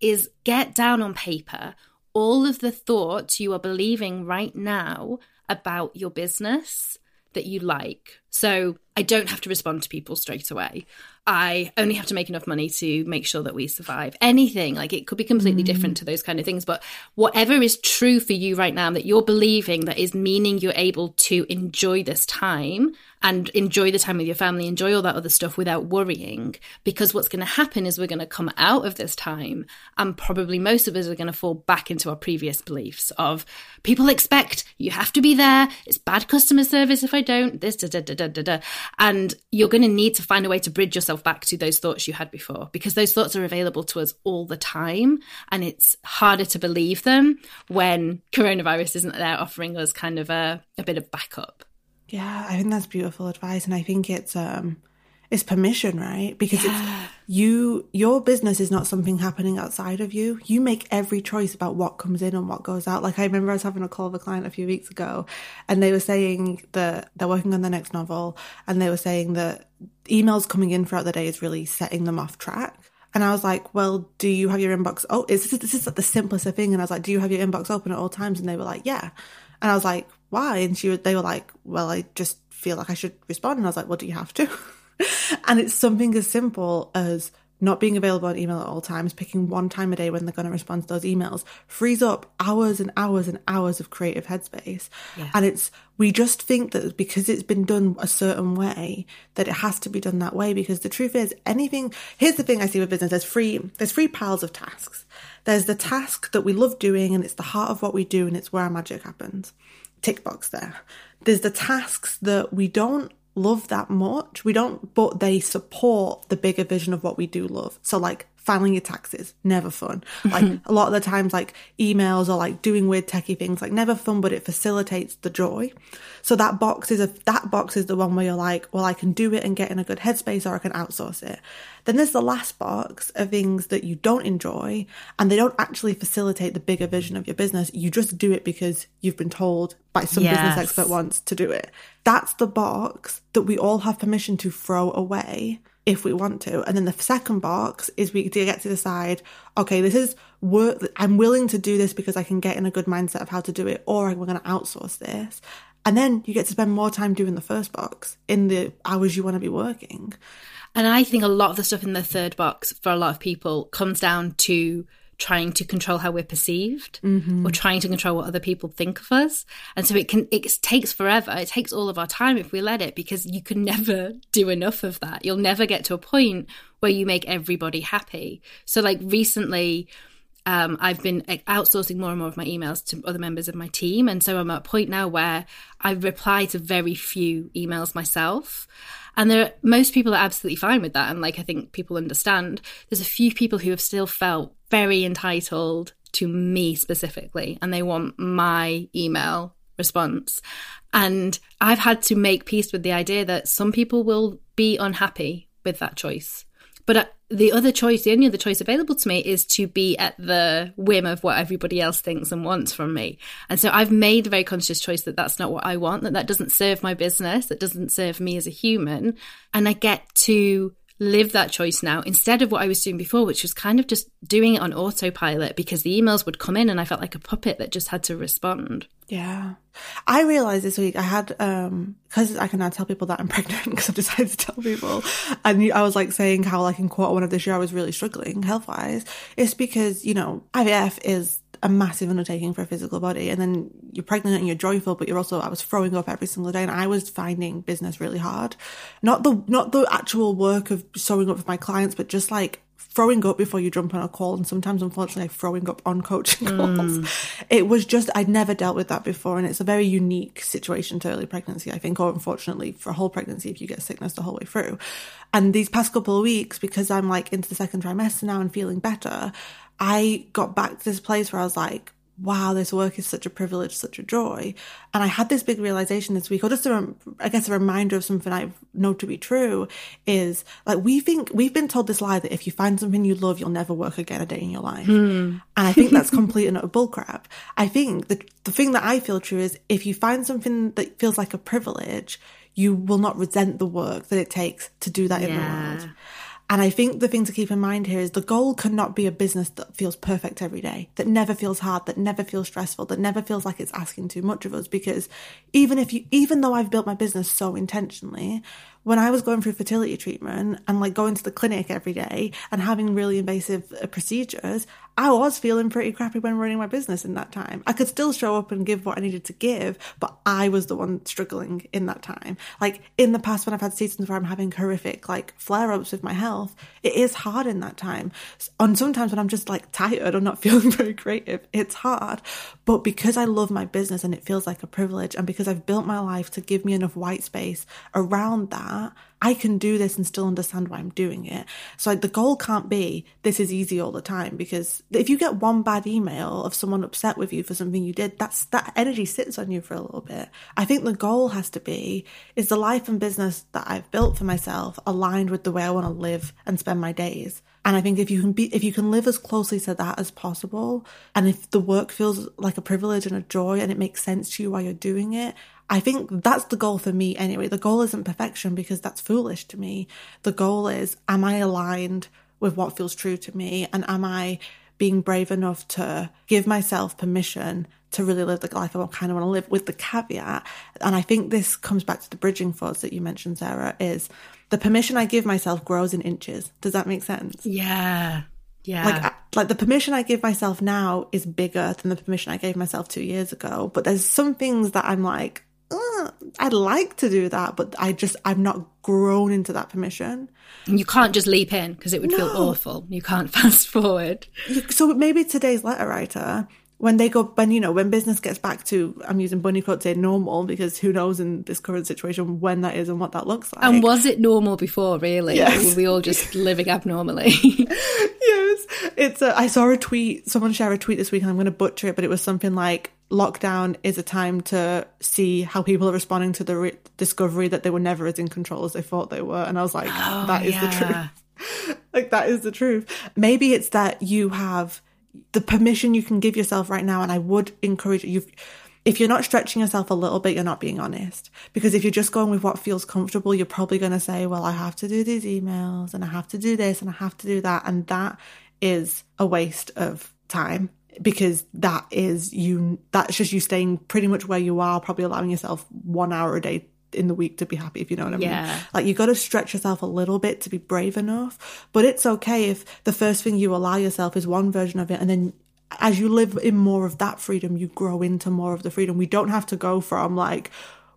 is get down on paper all of the thoughts you are believing right now about your business that you like. So I don't have to respond to people straight away. I only have to make enough money to make sure that we survive. Anything like it could be completely mm. different to those kind of things, but whatever is true for you right now that you're believing that is meaning you're able to enjoy this time and enjoy the time with your family, enjoy all that other stuff without worrying. Because what's going to happen is we're going to come out of this time, and probably most of us are going to fall back into our previous beliefs of people expect you have to be there. It's bad customer service if I don't. This da da da da da da, and you're going to need to find a way to bridge yourself back to those thoughts you had before because those thoughts are available to us all the time and it's harder to believe them when coronavirus isn't there offering us kind of a, a bit of backup yeah i think that's beautiful advice and i think it's um it's permission, right? Because yeah. it's you, your business is not something happening outside of you. You make every choice about what comes in and what goes out. Like I remember I was having a call with a client a few weeks ago and they were saying that they're working on their next novel and they were saying that emails coming in throughout the day is really setting them off track. And I was like, well, do you have your inbox? Oh, is this, this is like the simplest thing. And I was like, do you have your inbox open at all times? And they were like, yeah. And I was like, why? And she, they were like, well, I just feel like I should respond. And I was like, well, do you have to? and it's something as simple as not being available on email at all times, picking one time a day when they're going to respond to those emails, frees up hours and hours and hours of creative headspace. Yeah. And it's, we just think that because it's been done a certain way, that it has to be done that way. Because the truth is, anything, here's the thing I see with business there's three, there's three piles of tasks. There's the task that we love doing and it's the heart of what we do and it's where our magic happens. Tick box there. There's the tasks that we don't love that much. We don't, but they support the bigger vision of what we do love. So like filing your taxes, never fun. Like a lot of the times, like emails or like doing weird techie things, like never fun, but it facilitates the joy. So that box is a, that box is the one where you're like, well, I can do it and get in a good headspace or I can outsource it. Then there's the last box of things that you don't enjoy and they don't actually facilitate the bigger vision of your business. You just do it because you've been told by some yes. business expert once to do it. That's the box that we all have permission to throw away if we want to. And then the second box is we get to decide, okay, this is work I'm willing to do this because I can get in a good mindset of how to do it, or we're going to outsource this. And then you get to spend more time doing the first box in the hours you want to be working. And I think a lot of the stuff in the third box for a lot of people comes down to trying to control how we're perceived Mm-hmm. or trying to control what other people think of us and so it can it takes forever it takes all of our time if we let it because you can never do enough of that you'll never get to a point where you make everybody happy so like recently um, I've been outsourcing more and more of my emails to other members of my team. And so I'm at a point now where I reply to very few emails myself. And there, are, most people are absolutely fine with that. And like, I think people understand. There's a few people who have still felt very entitled to me specifically, and they want my email response. And I've had to make peace with the idea that some people will be unhappy with that choice. But uh, the other choice, the only other choice available to me is to be at the whim of what everybody else thinks and wants from me. And so I've made a very conscious choice that that's not what I want, that that doesn't serve my business, that doesn't serve me as a human. And I get to live that choice now instead of what I was doing before, which was kind of just doing it on autopilot because the emails would come in and I felt like a puppet that just had to respond. Yeah. I realized this week I had, um, cause I can now tell people that I'm pregnant because I've decided to tell people. And I was like saying how like in quarter one of this year I was really struggling health wise. It's because, you know, IVF is a massive undertaking for a physical body. And then you're pregnant and you're joyful, but you're also, I was throwing up every single day and I was finding business really hard. Not the, not the actual work of showing up with my clients, but just like throwing up before you jump on a call. And sometimes unfortunately throwing up on coaching calls. Mm. It was just i'd never dealt with that before. And it's a very unique situation to early pregnancy i think or unfortunately for a whole pregnancy if you get sickness the whole way through. And these past couple of weeks because i'm like into the second trimester now and feeling better i got back to this place where i was like wow, this work is such a privilege, such a joy. And I had this big realization this week, or just a, I guess a reminder of something I know to be true is like, we think, we've been told this lie that if you find something you love, you'll never work again a day in your life. Hmm. And I think that's complete and utter bullcrap. I think the, the thing that I feel true is if you find something that feels like a privilege, you will not resent the work that it takes to do that in the world. And I think the thing to keep in mind here is the goal cannot be a business that feels perfect every day, that never feels hard, that never feels stressful, that never feels like it's asking too much of us. Because even if you, even though I've built my business so intentionally, when I was going through fertility treatment and like going to the clinic every day and having really invasive uh, procedures, I was feeling pretty crappy when running my business in that time. I could still show up and give what I needed to give, but I was the one struggling in that time. Like in the past, when I've had seasons where I'm having horrific like flare ups with my health, it is hard in that time. And sometimes when I'm just like tired or not feeling very creative, it's hard. But because I love my business and it feels like a privilege, and because I've built my life to give me enough white space around that, I can do this and still understand why I'm doing it. So like, the goal can't be this is easy all the time because if you get one bad email of someone upset with you for something you did, that's that energy sits on you for a little bit. I think the goal has to be is the life and business that I've built for myself aligned with the way I want to live and spend my days. And I think if you can be, if you can live as closely to that as possible, and if the work feels like a privilege and a joy and it makes sense to you while you're doing it, I think that's the goal for me anyway. The goal isn't perfection because that's foolish to me. The goal is, am I aligned with what feels true to me? And am I being brave enough to give myself permission to really live the life I kind of want to live with the caveat? And I think this comes back to the bridging force that you mentioned, Sara, is the permission I give myself grows in inches. Does that make sense? Yeah. Yeah. Like, uh, like the permission I give myself now is bigger than the permission I gave myself two years ago. But there's some things that I'm like, "Ugh, I'd like to do that, but I just, I'm not grown into that permission. And you can't just leap in because it would feel awful. You can't fast forward. So maybe today's letter writer, when they go, when, you know, when business gets back to, I'm using bunny quotes say normal because who knows in this current situation when that is and what that looks like. And was it normal before, really? Yes. Were we all just living abnormally? yes, it's. A, I saw a tweet. Someone shared a tweet this week, and I'm going to butcher it, but it was something like lockdown is a time to see how people are responding to the re- discovery that they were never as in control as they thought they were. And I was like, oh, that is the truth. like that is the truth. Maybe it's that you have the permission you can give yourself right now, and I would encourage you. if you're not stretching yourself a little bit, you're not being honest. Because if you're just going with what feels comfortable, you're probably going to say, well, I have to do these emails and I have to do this and I have to do that. And that is a waste of time because that is you, that's just you staying pretty much where you are, probably allowing yourself one hour a day in the week to be happy, if you know what I mean. Yeah. Like you got to stretch yourself a little bit to be brave enough. But it's okay if the first thing you allow yourself is one version of it and then as you live in more of that freedom, you grow into more of the freedom. We don't have to go from like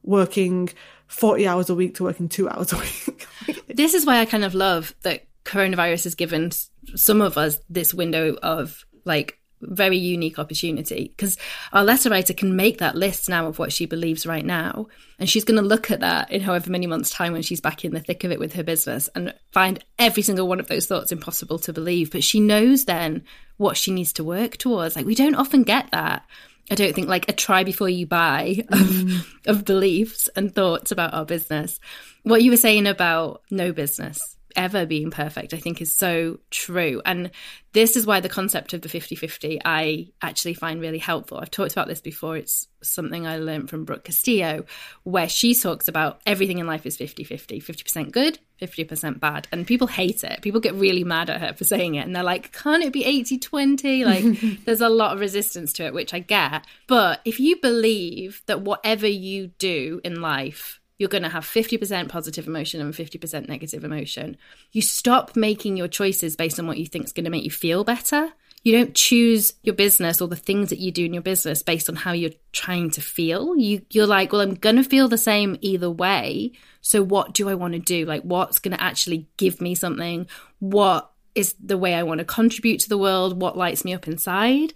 working 40 hours a week to working two hours a week. this is why I kind of love that coronavirus has given some of us this window of like very unique opportunity because our letter writer can make that list now of what she believes right now. And she's going to look at that in however many months' time when she's back in the thick of it with her business and find every single one of those thoughts impossible to believe. But she knows then what she needs to work towards. Like, we don't often get that. I don't think like a try before you buy of, mm. of beliefs and thoughts about our business. What you were saying about no business ever being perfect, I think is so true. And this is why the concept of the 50 50 I actually find really helpful. I've talked about this before. It's something I learned from Brooke Castillo, where she talks about everything in life is 50 50, 50% good, 50% bad. And people hate it. People get really mad at her for saying it. And they're like, can't it be 80 20? Like, there's a lot of resistance to it, which I get. But if you believe that whatever you do in life, you're going to have 50% positive emotion and 50% negative emotion. You stop making your choices based on what you think is going to make you feel better. You don't choose your business or the things that you do in your business based on how you're trying to feel. You you're like, well, I'm going to feel the same either way. So what do I want to do? Like what's going to actually give me something? What is the way I want to contribute to the world? What lights me up inside?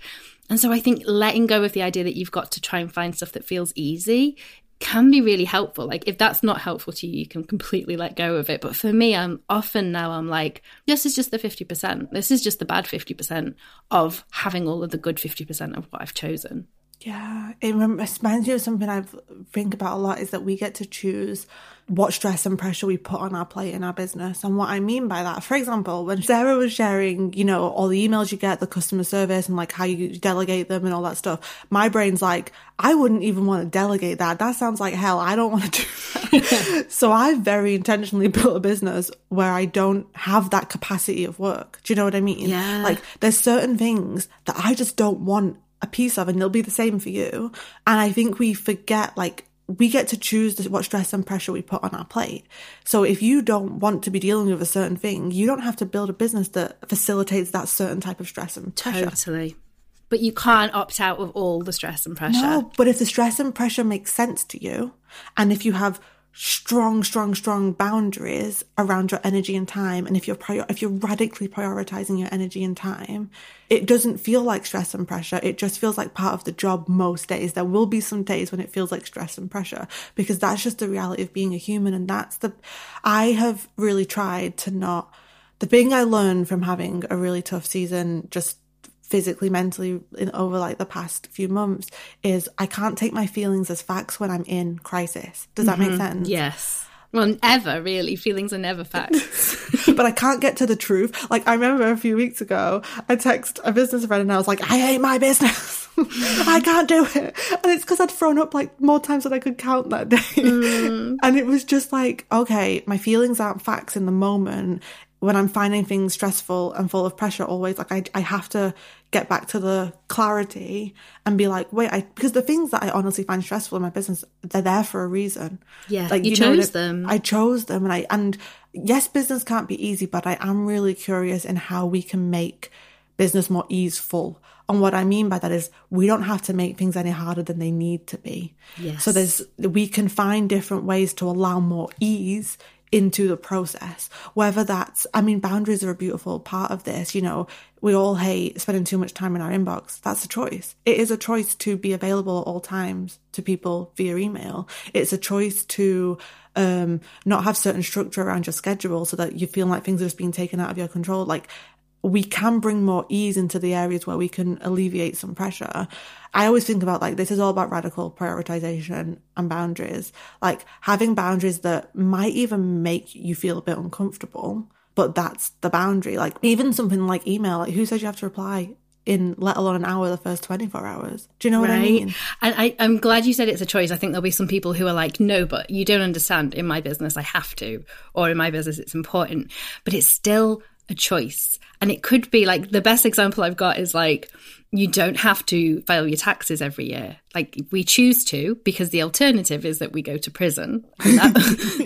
And so I think letting go of the idea that you've got to try and find stuff that feels easy can be really helpful. Like if that's not helpful to you, you can completely let go of it. But for me, I'm often now I'm like, this is just the 50%. This is just the bad 50% of having all of the good 50% of what I've chosen. Yeah, it reminds me of something I think about a lot is that we get to choose what stress and pressure we put on our plate in our business. And what I mean by that, for example, when Sara was sharing, you know, all the emails you get, the customer service and like how you delegate them and all that stuff, my brain's like, I wouldn't even want to delegate that. That sounds like hell. I don't want to do that. so I very intentionally built a business where I don't have that capacity of work. Do you know what I mean? Yeah. Like there's certain things that I just don't want a piece of and they'll be the same for you. And I think we forget like we get to choose what stress and pressure we put on our plate. So if you don't want to be dealing with a certain thing, you don't have to build a business that facilitates that certain type of stress and pressure. Totally. But you can't opt out of all the stress and pressure. No, but if the stress and pressure makes sense to you, and if you have strong, strong, strong boundaries around your energy and time. And if you're prior- if you're radically prioritizing your energy and time, it doesn't feel like stress and pressure. It just feels like part of the job most days. There will be some days when it feels like stress and pressure because that's just the reality of being a human. And that's the, I have really tried to not, the thing I learned from having a really tough season just physically, mentally in, over like the past few months is I can't take my feelings as facts when I'm in crisis. Does that mm-hmm. make sense? Yes. Well, ever really. Feelings are never facts. but I can't get to the truth. Like I remember a few weeks ago, I text a business friend and I was like, I hate my business. I can't do it. And it's because I'd thrown up like more times than I could count that day. Mm. And it was just like, okay, my feelings aren't facts in the moment when I'm finding things stressful and full of pressure, always like I, I have to get back to the clarity and be like, wait, I, because the things that I honestly find stressful in my business, they're there for a reason. Yeah. Like you, you chose them. I chose them and I, and yes, business can't be easy, but I am really curious in how we can make business more easeful. And what I mean by that is we don't have to make things any harder than they need to be. Yes. So there's, we can find different ways to allow more ease into the process. Whether that's, I mean, boundaries are a beautiful part of this. You know, we all hate spending too much time in our inbox. That's a choice. It is a choice to be available at all times to people via email. It's a choice to um, not have certain structure around your schedule so that you feel like things are just being taken out of your control. Like we can bring more ease into the areas where we can alleviate some pressure. I always think about like this is all about radical prioritization and boundaries. Like having boundaries that might even make you feel a bit uncomfortable, but that's the boundary. Like even something like email, like who says you have to reply in let alone an hour the first 24 hours. Do you know what right? I mean? And I, I'm glad you said it's a choice. I think there'll be some people who are like, no, but you don't understand. In my business, I have to, or in my business, it's important. But it's still a choice. And it could be like the best example I've got is like, you don't have to file your taxes every year. Like we choose to because the alternative is that we go to prison.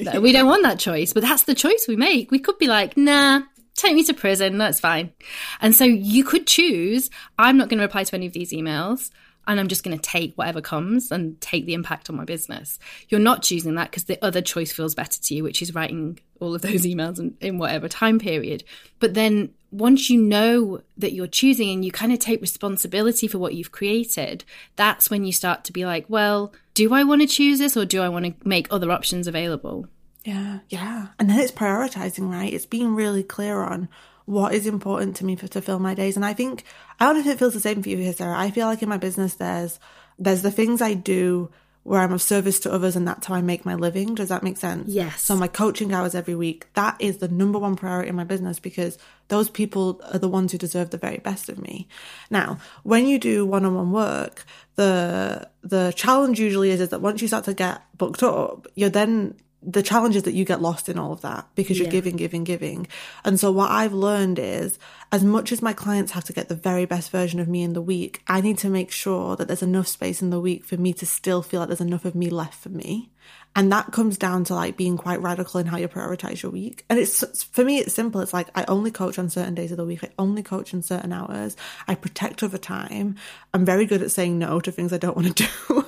That, we don't want that choice, but that's the choice we make. We could be like, nah, take me to prison. That's fine. And so you could choose, I'm not going to reply to any of these emails and I'm just going to take whatever comes and take the impact on my business. You're not choosing that because the other choice feels better to you, which is writing all of those emails in, in, whatever time period. But then once you know that you're choosing and you kind of take responsibility for what you've created, that's when you start to be like, well, do I want to choose this or do I want to make other options available? Yeah, yeah. And then it's prioritizing, right? It's being really clear on what is important to me for to fill my days. And I think I don't know if it feels the same for you here, Sara. I feel like in my business there's there's the things I do where I'm of service to others and that's how I make my living. Does that make sense? Yes. So my coaching hours every week, that is the number one priority in my business because those people are the ones who deserve the very best of me. Now, when you do one-on-one work, the the challenge usually is, is that once you start to get booked up, you're then the challenge is that you get lost in all of that because you're yeah. giving, giving, giving. And so what I've learned is as much as my clients have to get the very best version of me in the week, I need to make sure that there's enough space in the week for me to still feel like there's enough of me left for me. And that comes down to like being quite radical in how you prioritize your week. And it's, for me, it's simple. It's like I only coach on certain days of the week. I only coach in certain hours. I protect over time. I'm very good at saying no to things I don't want to do.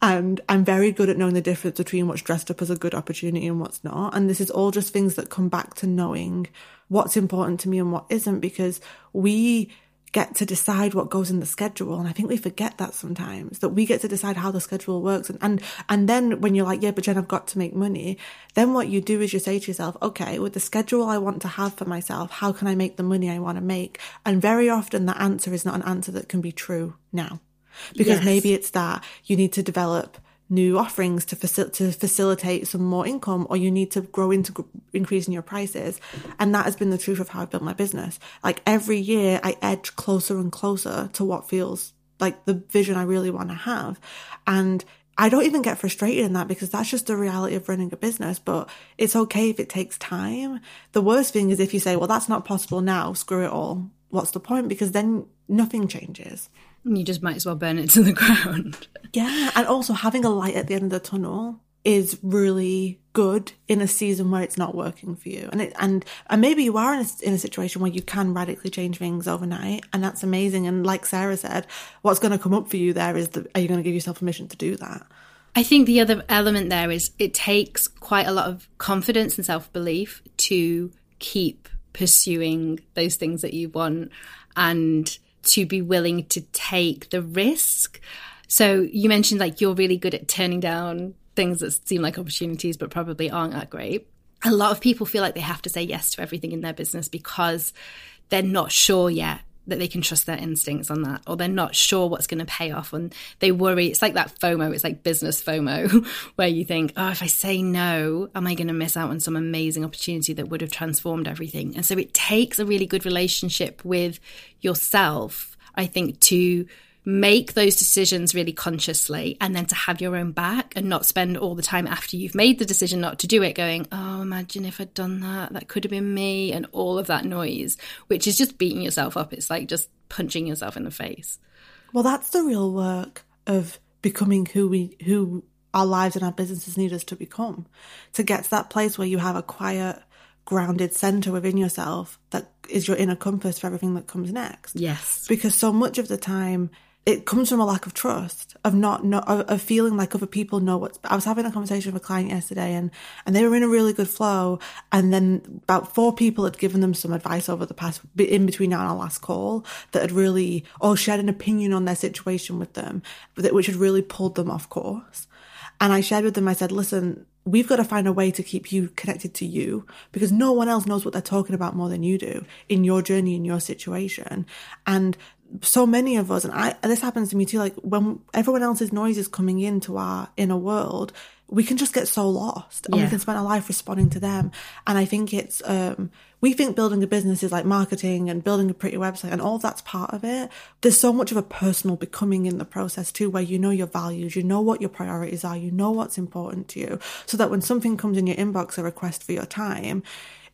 and I'm very good at knowing the difference between what's dressed up as a good opportunity and what's not. And this is all just things that come back to knowing what's important to me and what isn't because we get to decide what goes in the schedule. And I think we forget that sometimes that we get to decide how the schedule works. And, and, and then when you're like, yeah, but Jen, I've got to make money. Then what you do is you say to yourself, okay, with the schedule I want to have for myself, how can I make the money I want to make? And very often the answer is not an answer that can be true now because yes. maybe it's that you need to develop new offerings to, facil- to facilitate some more income or you need to grow into increasing your prices. And that has been the truth of how I've built my business. Like every year I edge closer and closer to what feels like the vision I really want to have. And I don't even get frustrated in that because that's just the reality of running a business, but it's okay if it takes time. The worst thing is if you say, well, that's not possible now, screw it all. What's the point? Because then nothing changes. You just might as well burn it to the ground. Yeah. And also having a light at the end of the tunnel is really good in a season where it's not working for you. And it, and, and maybe you are in a, in a situation where you can radically change things overnight and that's amazing. And like Sara said, what's going to come up for you there is that, are you going to give yourself permission to do that? I think the other element there is it takes quite a lot of confidence and self belief to keep pursuing those things that you want and to be willing to take the risk. So you mentioned like you're really good at turning down things that seem like opportunities but probably aren't that great. A lot of people feel like they have to say yes to everything in their business because they're not sure yet that they can trust their instincts on that or they're not sure what's going to pay off and they worry it's like that fomo it's like business fomo where you think oh if i say no am i going to miss out on some amazing opportunity that would have transformed everything? And so it takes a really good relationship with yourself i think to make those decisions really consciously and then to have your own back and not spend all the time after you've made the decision not to do it going, oh, imagine if I'd done that. That could have been me and all of that noise, which is just beating yourself up. It's like just punching yourself in the face. Well, that's the real work of becoming who we, who our lives and our businesses need us to become. To get to that place where you have a quiet, grounded center within yourself that is your inner compass for everything that comes next. Yes. Because so much of the time, it comes from a lack of trust of not, of, feeling like other people know what's i was having a conversation with a client yesterday and and they were in a really good flow and then about four people had given them some advice over the past in between now and our last call that had really oh, or shared an opinion on their situation with them which had really pulled them off course and i shared with them i said listen we've got to find a way to keep you connected to you because no one else knows what they're talking about more than you do in your journey, in your situation. And so many of us, and I, this happens to me too, like when everyone else's noise is coming into our inner world, we can just get so lost and Yeah. we can spend our life responding to them. And I think it's, um, we think building a business is like marketing and building a pretty website and all that's part of it. There's so much of a personal becoming in the process too, where you know your values, you know what your priorities are, you know what's important to you, so that when something comes in your inbox, a request for your time,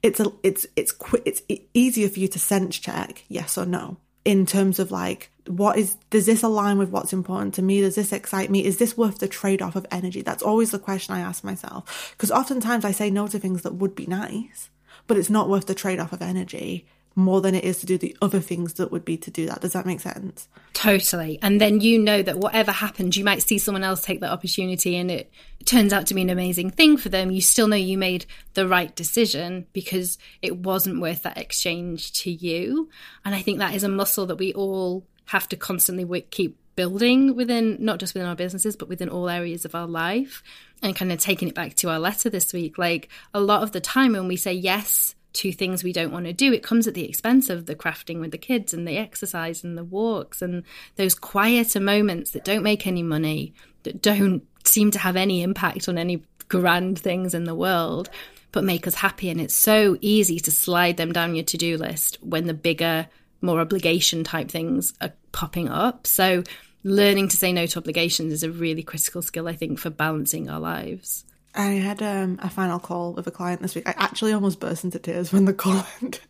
it's a, it's, it's, qu- it's easier for you to sense check yes or no in terms of like what is does this align with what's important to me? Does this excite me? Is this worth the trade-off of energy? That's always the question i ask myself. Because oftentimes i say no to things that would be nice but it's not worth the trade-off of energy more than it is to do the other things that would be to do that does that make sense Totally. And then you know that whatever happens, you might see someone else take that opportunity and it turns out to be an amazing thing for them. You still know you made the right decision because it wasn't worth that exchange to you. And I think that is a muscle that we all have to constantly keep building within, not just within our businesses, but within all areas of our life. And kind of taking it back to our letter this week, like a lot of the time when we say yes to things we don't want to do, it comes at the expense of the crafting with the kids and the exercise and the walks and those quieter moments that don't make any money, that don't seem to have any impact on any grand things in the world, but make us happy. And it's so easy to slide them down your to do list when the bigger, more obligation type things are popping up. So, learning to say no to obligations is a really critical skill, I think, for balancing our lives. I had um, a final call with a client this week. I actually almost burst into tears when the call ended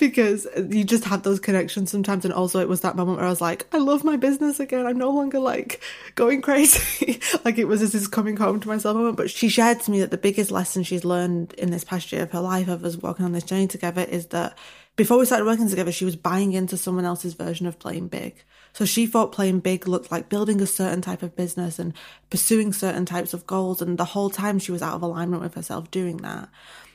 because you just have those connections sometimes. And also, it was that moment where I was like, I love my business again. I'm no longer like going crazy. like it was this coming home to myself moment. But she shared to me that the biggest lesson she's learned in this past year of her life of us walking on this journey together is that before we started working together, she was buying into someone else's version of playing big. So she thought playing big looked like building a certain type of business and pursuing certain types of goals. And the whole time she was out of alignment with herself doing that.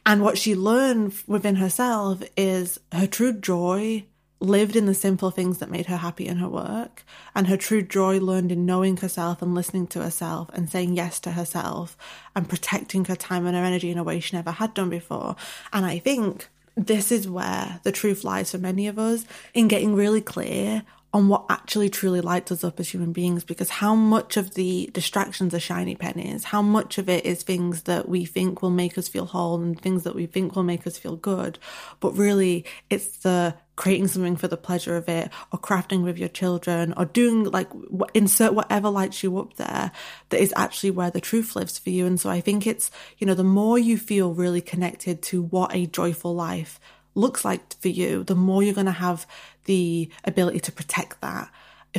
And what she learned within herself is her true joy lived in the simple things that made her happy in her work. And her true joy learned in knowing herself and listening to herself and saying yes to herself and protecting her time and her energy in a way she never had done before. And I think this is where the truth lies for many of us in getting really clear on what actually truly lights us up as human beings because how much of the distractions are shiny pennies how much of it is things that we think will make us feel whole and things that we think will make us feel good but really it's the creating something for the pleasure of it or crafting with your children or doing like insert whatever lights you up there that is actually where the truth lives for you. And so i think it's you know the more you feel really connected to what a joyful life looks like for you, the more you're going to have the ability to protect that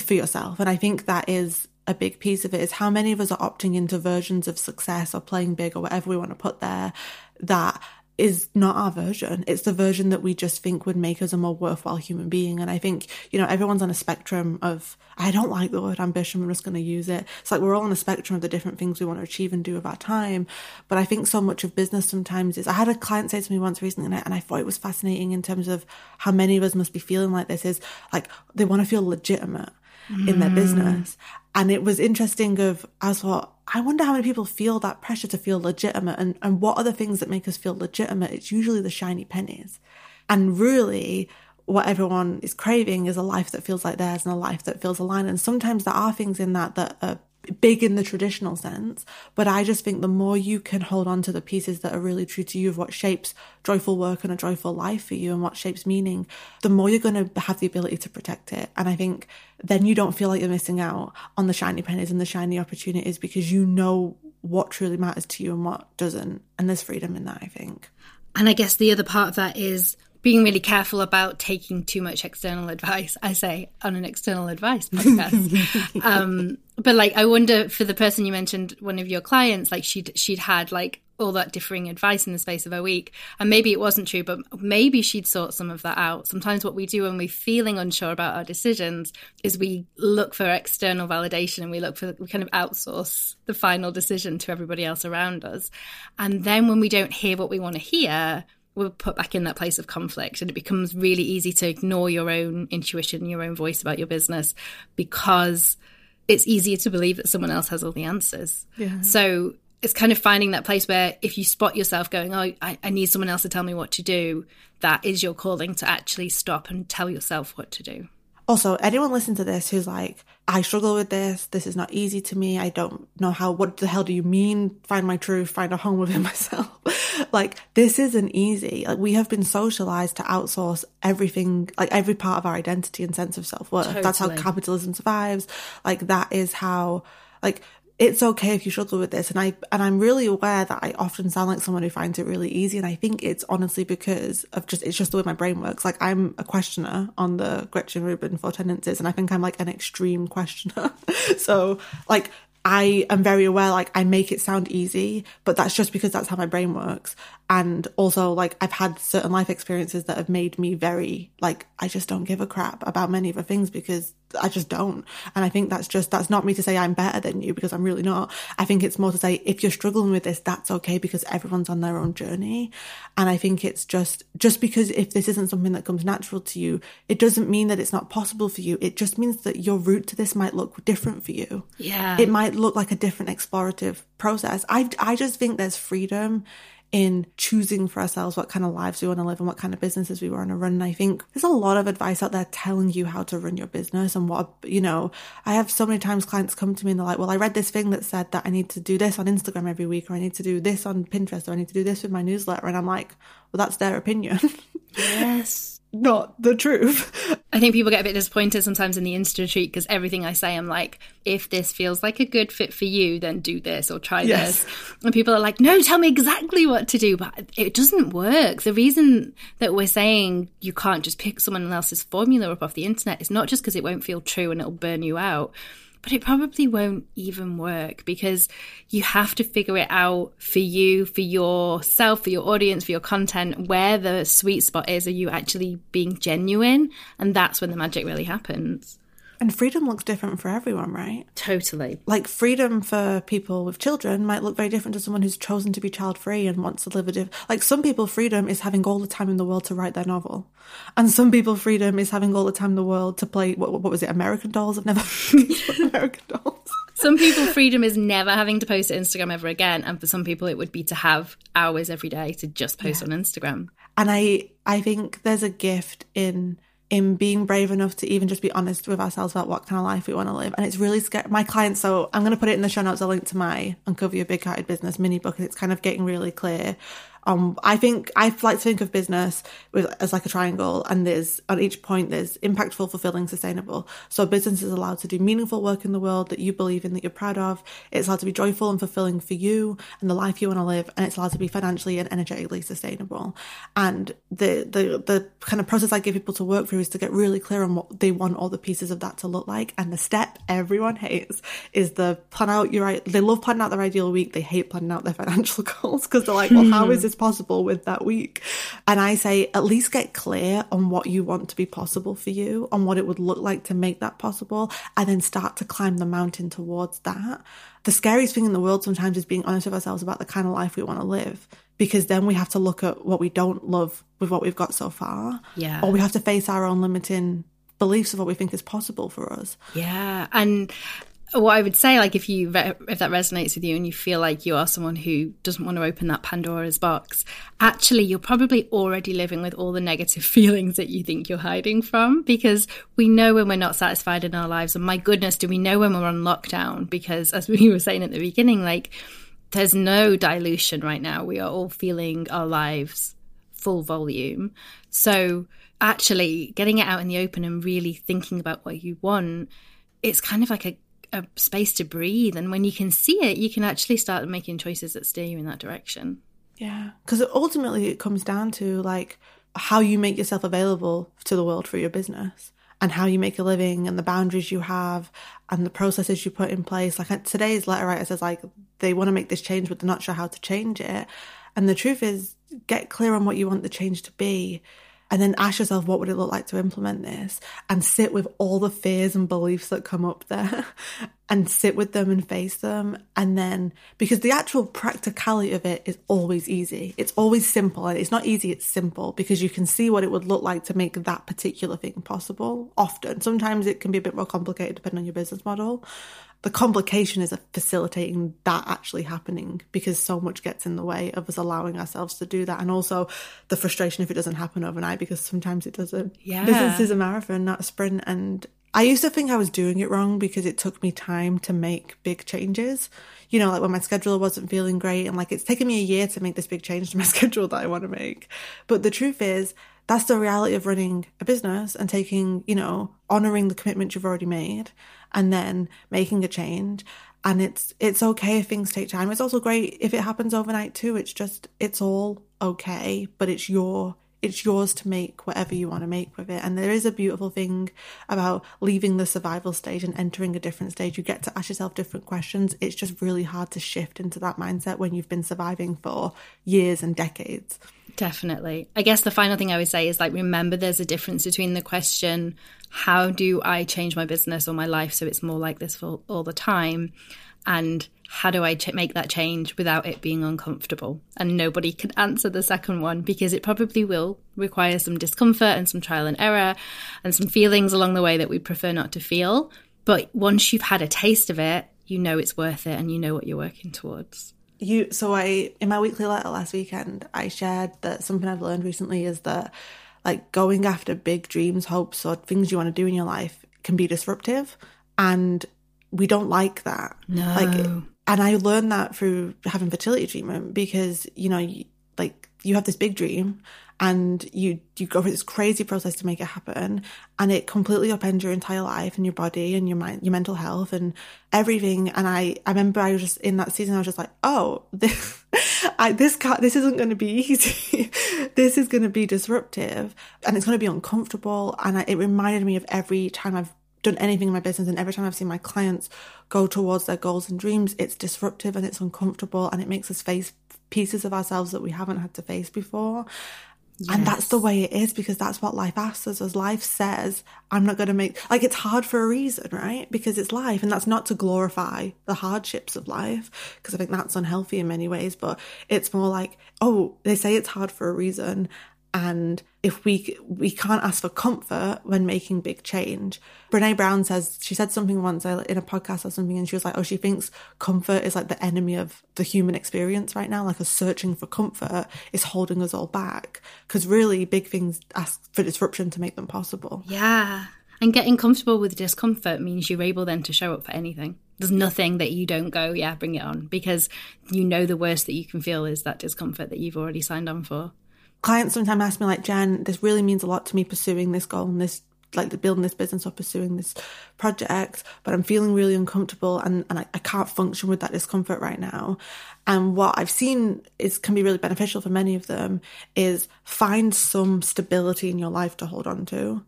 for yourself. And I think that is a big piece of it is how many of us are opting into versions of success or playing big or whatever we want to put there that is not our version. It's the version that we just think would make us a more worthwhile human being. And I think, you know, everyone's on a spectrum of, I don't like the word ambition, I'm just going to use it. It's like we're all on a spectrum of the different things we want to achieve and do with our time. But I think so much of business sometimes is, I had a client say to me once recently and I, and I thought it was fascinating in terms of how many of us must be feeling like this is like they want to feel legitimate in their mm. business. And it was interesting of, I thought, I wonder how many people feel that pressure to feel legitimate and, and what are the things that make us feel legitimate? It's usually the shiny pennies. And really, what everyone is craving is a life that feels like theirs and a life that feels aligned. And sometimes there are things in that that are big in the traditional sense, but I just think the more you can hold on to the pieces that are really true to you of what shapes joyful work and a joyful life for you and what shapes meaning, the more you're going to have the ability to protect it. And I think then you don't feel like you're missing out on the shiny pennies and the shiny opportunities because you know what truly matters to you and what doesn't. And there's freedom in that, I think. And I guess the other part of that is being really careful about taking too much external advice. I say on an external advice podcast. um, but like, I wonder for the person you mentioned, one of your clients, like she'd she'd had like all that differing advice in the space of a week, and maybe it wasn't true, but maybe she'd sort some of that out. Sometimes what we do when we're feeling unsure about our decisions is we look for external validation and we look for we kind of outsource the final decision to everybody else around us, and then when we don't hear what we want to hear we're put back in that place of conflict and it becomes really easy to ignore your own intuition your own voice about your business because it's easier to believe that someone else has all the answers Yeah. so it's kind of finding that place where if you spot yourself going oh I, I need someone else to tell me what to do that is your calling to actually stop and tell yourself what to do Also, anyone listen to this who's like, I struggle with this. This is not easy to me. I don't know how, what the hell do you mean? Find my truth, find a home within myself. like, this isn't easy. Like, we have been socialized to outsource everything, like every part of our identity and sense of self worth. Totally. That's how capitalism survives. Like, that is how, like, it's okay if you struggle with this. And I, and I'm really aware that I often sound like someone who finds it really easy. And I think it's honestly because of just, it's just the way my brain works. Like I'm a questioner on the Gretchen Rubin Four Tendencies and I think I'm like an extreme questioner. so like I am very aware, like, I make it sound easy, but that's just because that's how my brain works. And also, like, I've had certain life experiences that have made me very, like, I just don't give a crap about many of the things because I just don't. And I think that's just, that's not me to say I'm better than you because I'm really not. I think it's more to say if you're struggling with this, that's okay because everyone's on their own journey. And I think it's just, just because if this isn't something that comes natural to you, it doesn't mean that it's not possible for you. It just means that your route to this might look different for you. Yeah. It might look like a different explorative process. I, I just think there's freedom in choosing for ourselves what kind of lives we want to live and what kind of businesses we want to run. And I think there's a lot of advice out there telling you how to run your business and what, you know, I have so many times clients come to me and they're like, well, I read this thing that said that I need to do this on Instagram every week or I need to do this on Pinterest or I need to do this with my newsletter. And I'm like, well, that's their opinion. Yes. Not the truth. I think people get a bit disappointed sometimes in the Insta treat because everything I say, I'm like, if this feels like a good fit for you, then do this or try yes. this. And people are like, no, tell me exactly what to do. But it doesn't work. The reason that we're saying you can't just pick someone else's formula up off the internet is not just because it won't feel true and it'll burn you out but it probably won't even work because you have to figure it out for you, for yourself, for your audience, for your content, where the sweet spot is. Are you actually being genuine? And that's when the magic really happens. And freedom looks different for everyone, right? Totally. Like freedom for people with children might look very different to someone who's chosen to be child free and wants to live a different. Like some people, freedom is having all the time in the world to write their novel, and some people, freedom is having all the time in the world to play. What, what was it? American Dolls. I've never American Dolls. Some people, freedom is never having to post to Instagram ever again, and for some people, it would be to have hours every day to just post yeah. on Instagram. And I, I think there's a gift in in being brave enough to even just be honest with ourselves about what kind of life we want to live. And it's really scary. My clients, so I'm going to put it in the show notes, a link to my Uncover Your Big Hearted Business mini book. And it's kind of getting really clear um, I think I like to think of business with, as like a triangle, and there's on each point there's impactful, fulfilling, sustainable. So business is allowed to do meaningful work in the world that you believe in, that you're proud of. It's allowed to be joyful and fulfilling for you and the life you want to live, and it's allowed to be financially and energetically sustainable. And the the the kind of process I give people to work through is to get really clear on what they want all the pieces of that to look like. And the step everyone hates is the plan out your right. They love planning out their ideal week. They hate planning out their financial goals because they're like, well, how is this possible with that week. And I say, at least get clear on what you want to be possible for you, on what it would look like to make that possible, and then start to climb the mountain towards that. The scariest thing in the world sometimes is being honest with ourselves about the kind of life we want to live because then we have to look at what we don't love with what we've got so far. Yeah. Or we have to face our own limiting beliefs of what we think is possible for us. Yeah. And what I would say, like if you if that resonates with you and you feel like you are someone who doesn't want to open that Pandora's box, actually you're probably already living with all the negative feelings that you think you're hiding from because we know when we're not satisfied in our lives, and my goodness, do we know when we're on lockdown? Because as we were saying at the beginning, like there's no dilution right now. We are all feeling our lives full volume. So actually getting it out in the open and really thinking about what you want, it's kind of like a a space to breathe. And when you can see it, you can actually start making choices that steer you in that direction. Yeah. Because ultimately, it comes down to like how you make yourself available to the world for your business and how you make a living and the boundaries you have and the processes you put in place. Like today's letter writer says, like, they want to make this change, but they're not sure how to change it. And the truth is, get clear on what you want the change to be and then ask yourself what would it look like to implement this? And sit with all the fears and beliefs that come up there and sit with them and face them. And then, because the actual practicality of it is always easy. It's always simple. And it's not easy, it's simple because you can see what it would look like to make that particular thing possible often. Sometimes it can be a bit more complicated depending on your business model. The complication is facilitating that actually happening because so much gets in the way of us allowing ourselves to do that. And also the frustration if it doesn't happen overnight because sometimes it doesn't. Yeah. Business is a marathon, not a sprint. And I used to think I was doing it wrong because it took me time to make big changes. You know, like when my schedule wasn't feeling great and like it's taken me a year to make this big change to my schedule that I want to make. But the truth is, that's the reality of running a business and taking, you know, honoring the commitment you've already made and then making a change. And it's it's okay if things take time. It's also great if it happens overnight too. It's just it's all okay, but it's your it's yours to make whatever you want to make with it. And there is a beautiful thing about leaving the survival stage and entering a different stage. You get to ask yourself different questions. It's just really hard to shift into that mindset when you've been surviving for years and decades. Definitely. I guess the final thing I would say is like, remember there's a difference between the question, how do I change my business or my life so it's more like this for all the time? And how do I ch- make that change without it being uncomfortable? And nobody can answer the second one because it probably will require some discomfort and some trial and error and some feelings along the way that we prefer not to feel. But once you've had a taste of it, you know it's worth it and you know what you're working towards you so i in my weekly letter last weekend i shared that something i've learned recently is that like going after big dreams hopes or things you want to do in your life can be disruptive and we don't like that no like and i learned that through having fertility treatment because you know like you have this big dream and you you go through this crazy process to make it happen and it completely upends your entire life and your body and your mind your mental health and everything and i i remember i was just in that season i was just like oh this I, this can't, this isn't going to be easy. this is going to be disruptive and it's going to be uncomfortable. And I, it reminded me of every time I've done anything in my business and every time I've seen my clients go towards their goals and dreams, it's disruptive and it's uncomfortable and it makes us face pieces of ourselves that we haven't had to face before. Yes. And that's the way it is because that's what life asks us. As life says, I'm not going to make, like, it's hard for a reason, right? Because it's life. And that's not to glorify the hardships of life, because I think that's unhealthy in many ways. But it's more like, oh, they say it's hard for a reason and if we we can't ask for comfort when making big change. Brené Brown says she said something once uh, in a podcast or something and she was like oh she thinks comfort is like the enemy of the human experience right now. Like a searching for comfort is holding us all back. Because really big things ask for disruption to make them possible. Yeah. And getting comfortable with discomfort means you're able then to show up for anything. There's nothing that you don't go yeah bring it on because you know the worst that you can feel is that discomfort that you've already signed on for clients sometimes ask me like jen this really means a lot to me pursuing this goal and this like building this business or pursuing this project but i'm feeling really uncomfortable and, and I, I can't function with that discomfort right now and what i've seen is can be really beneficial for many of them is find some stability in your life to hold on to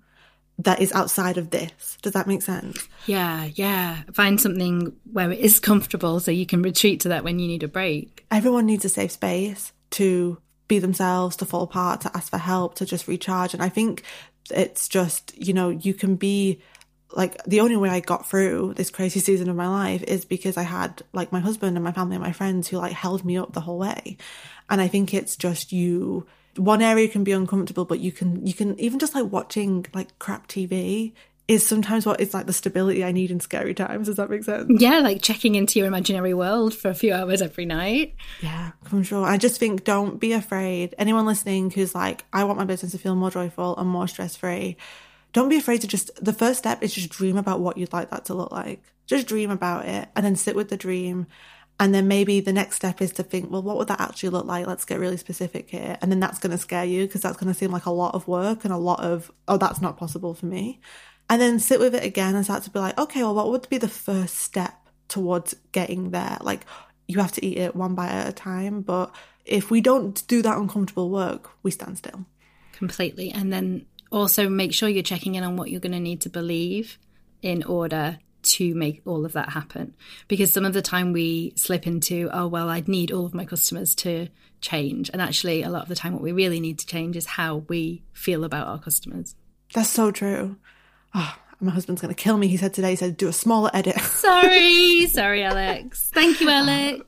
that is outside of this. Does that make sense? Yeah, yeah. Find something where it is comfortable so you can retreat to that when you need a break. Everyone needs a safe space to be themselves, to fall apart, to ask for help, to just recharge. And I think it's just, you know, you can be like the only way I got through this crazy season of my life is because I had like my husband and my family and my friends who like held me up the whole way. And I think it's just you one area can be uncomfortable, but you can you can even just like watching like crap TV is sometimes what is like the stability I need in scary times. Does that make sense? Yeah, like checking into your imaginary world for a few hours every night. Yeah, I'm sure. I just think don't be afraid. Anyone listening who's like, I want my business to feel more joyful and more stress free, don't be afraid to just, the first step is just dream about what you'd like that to look like. Just dream about it and then sit with the dream. And then maybe the next step is to think, well, what would that actually look like? Let's get really specific here. And then that's going to scare you because that's going to seem like a lot of work and a lot of, oh, that's not possible for me and then sit with it again and start to be like, okay, well, what would be the first step towards getting there? Like, you have to eat it one bite at a time. But if we don't do that uncomfortable work, we stand still. Completely. And then also make sure you're checking in on what you're going to need to believe in order to make all of that happen. Because some of the time we slip into, oh, well, I'd need all of my customers to change. And actually, a lot of the time, what we really need to change is how we feel about our customers. That's so true oh, my husband's going to kill me. He said today, he said, do a smaller edit. Sorry, sorry, Alex. Thank you, Alex.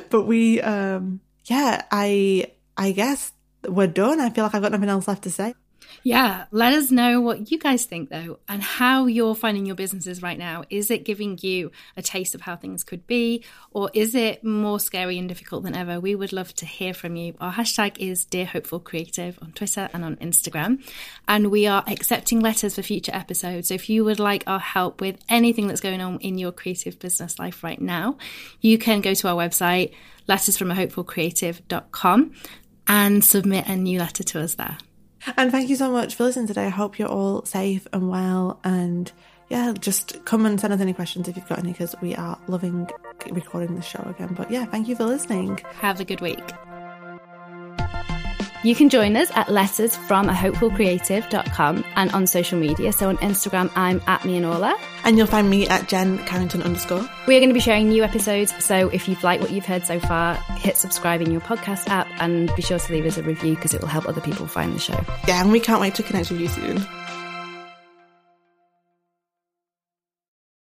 but we, um, yeah, I, I guess we're done. I feel like I've got nothing else left to say. Yeah, let us know what you guys think though, and how you're finding your businesses right now. Is it giving you a taste of how things could be, or is it more scary and difficult than ever? We would love to hear from you. Our hashtag is Dear Hopeful Creative on Twitter and on Instagram, and we are accepting letters for future episodes. So if you would like our help with anything that's going on in your creative business life right now, you can go to our website, lettersfromahopefulcreative.com, and submit a new letter to us there. And thank you so much for listening today. I hope you're all safe and well. And yeah, just come and send us any questions if you've got any, because we are loving recording the show again. But yeah, thank you for listening. Have a good week. You can join us at letters from a hopefulcreative.com and on social media. So on Instagram, I'm at me and Orla. And you'll find me at Jen Carrington underscore. We are going to be sharing new episodes. So if you've liked what you've heard so far, hit subscribe in your podcast app and be sure to leave us a review because it will help other people find the show. Yeah, and we can't wait to connect with you soon.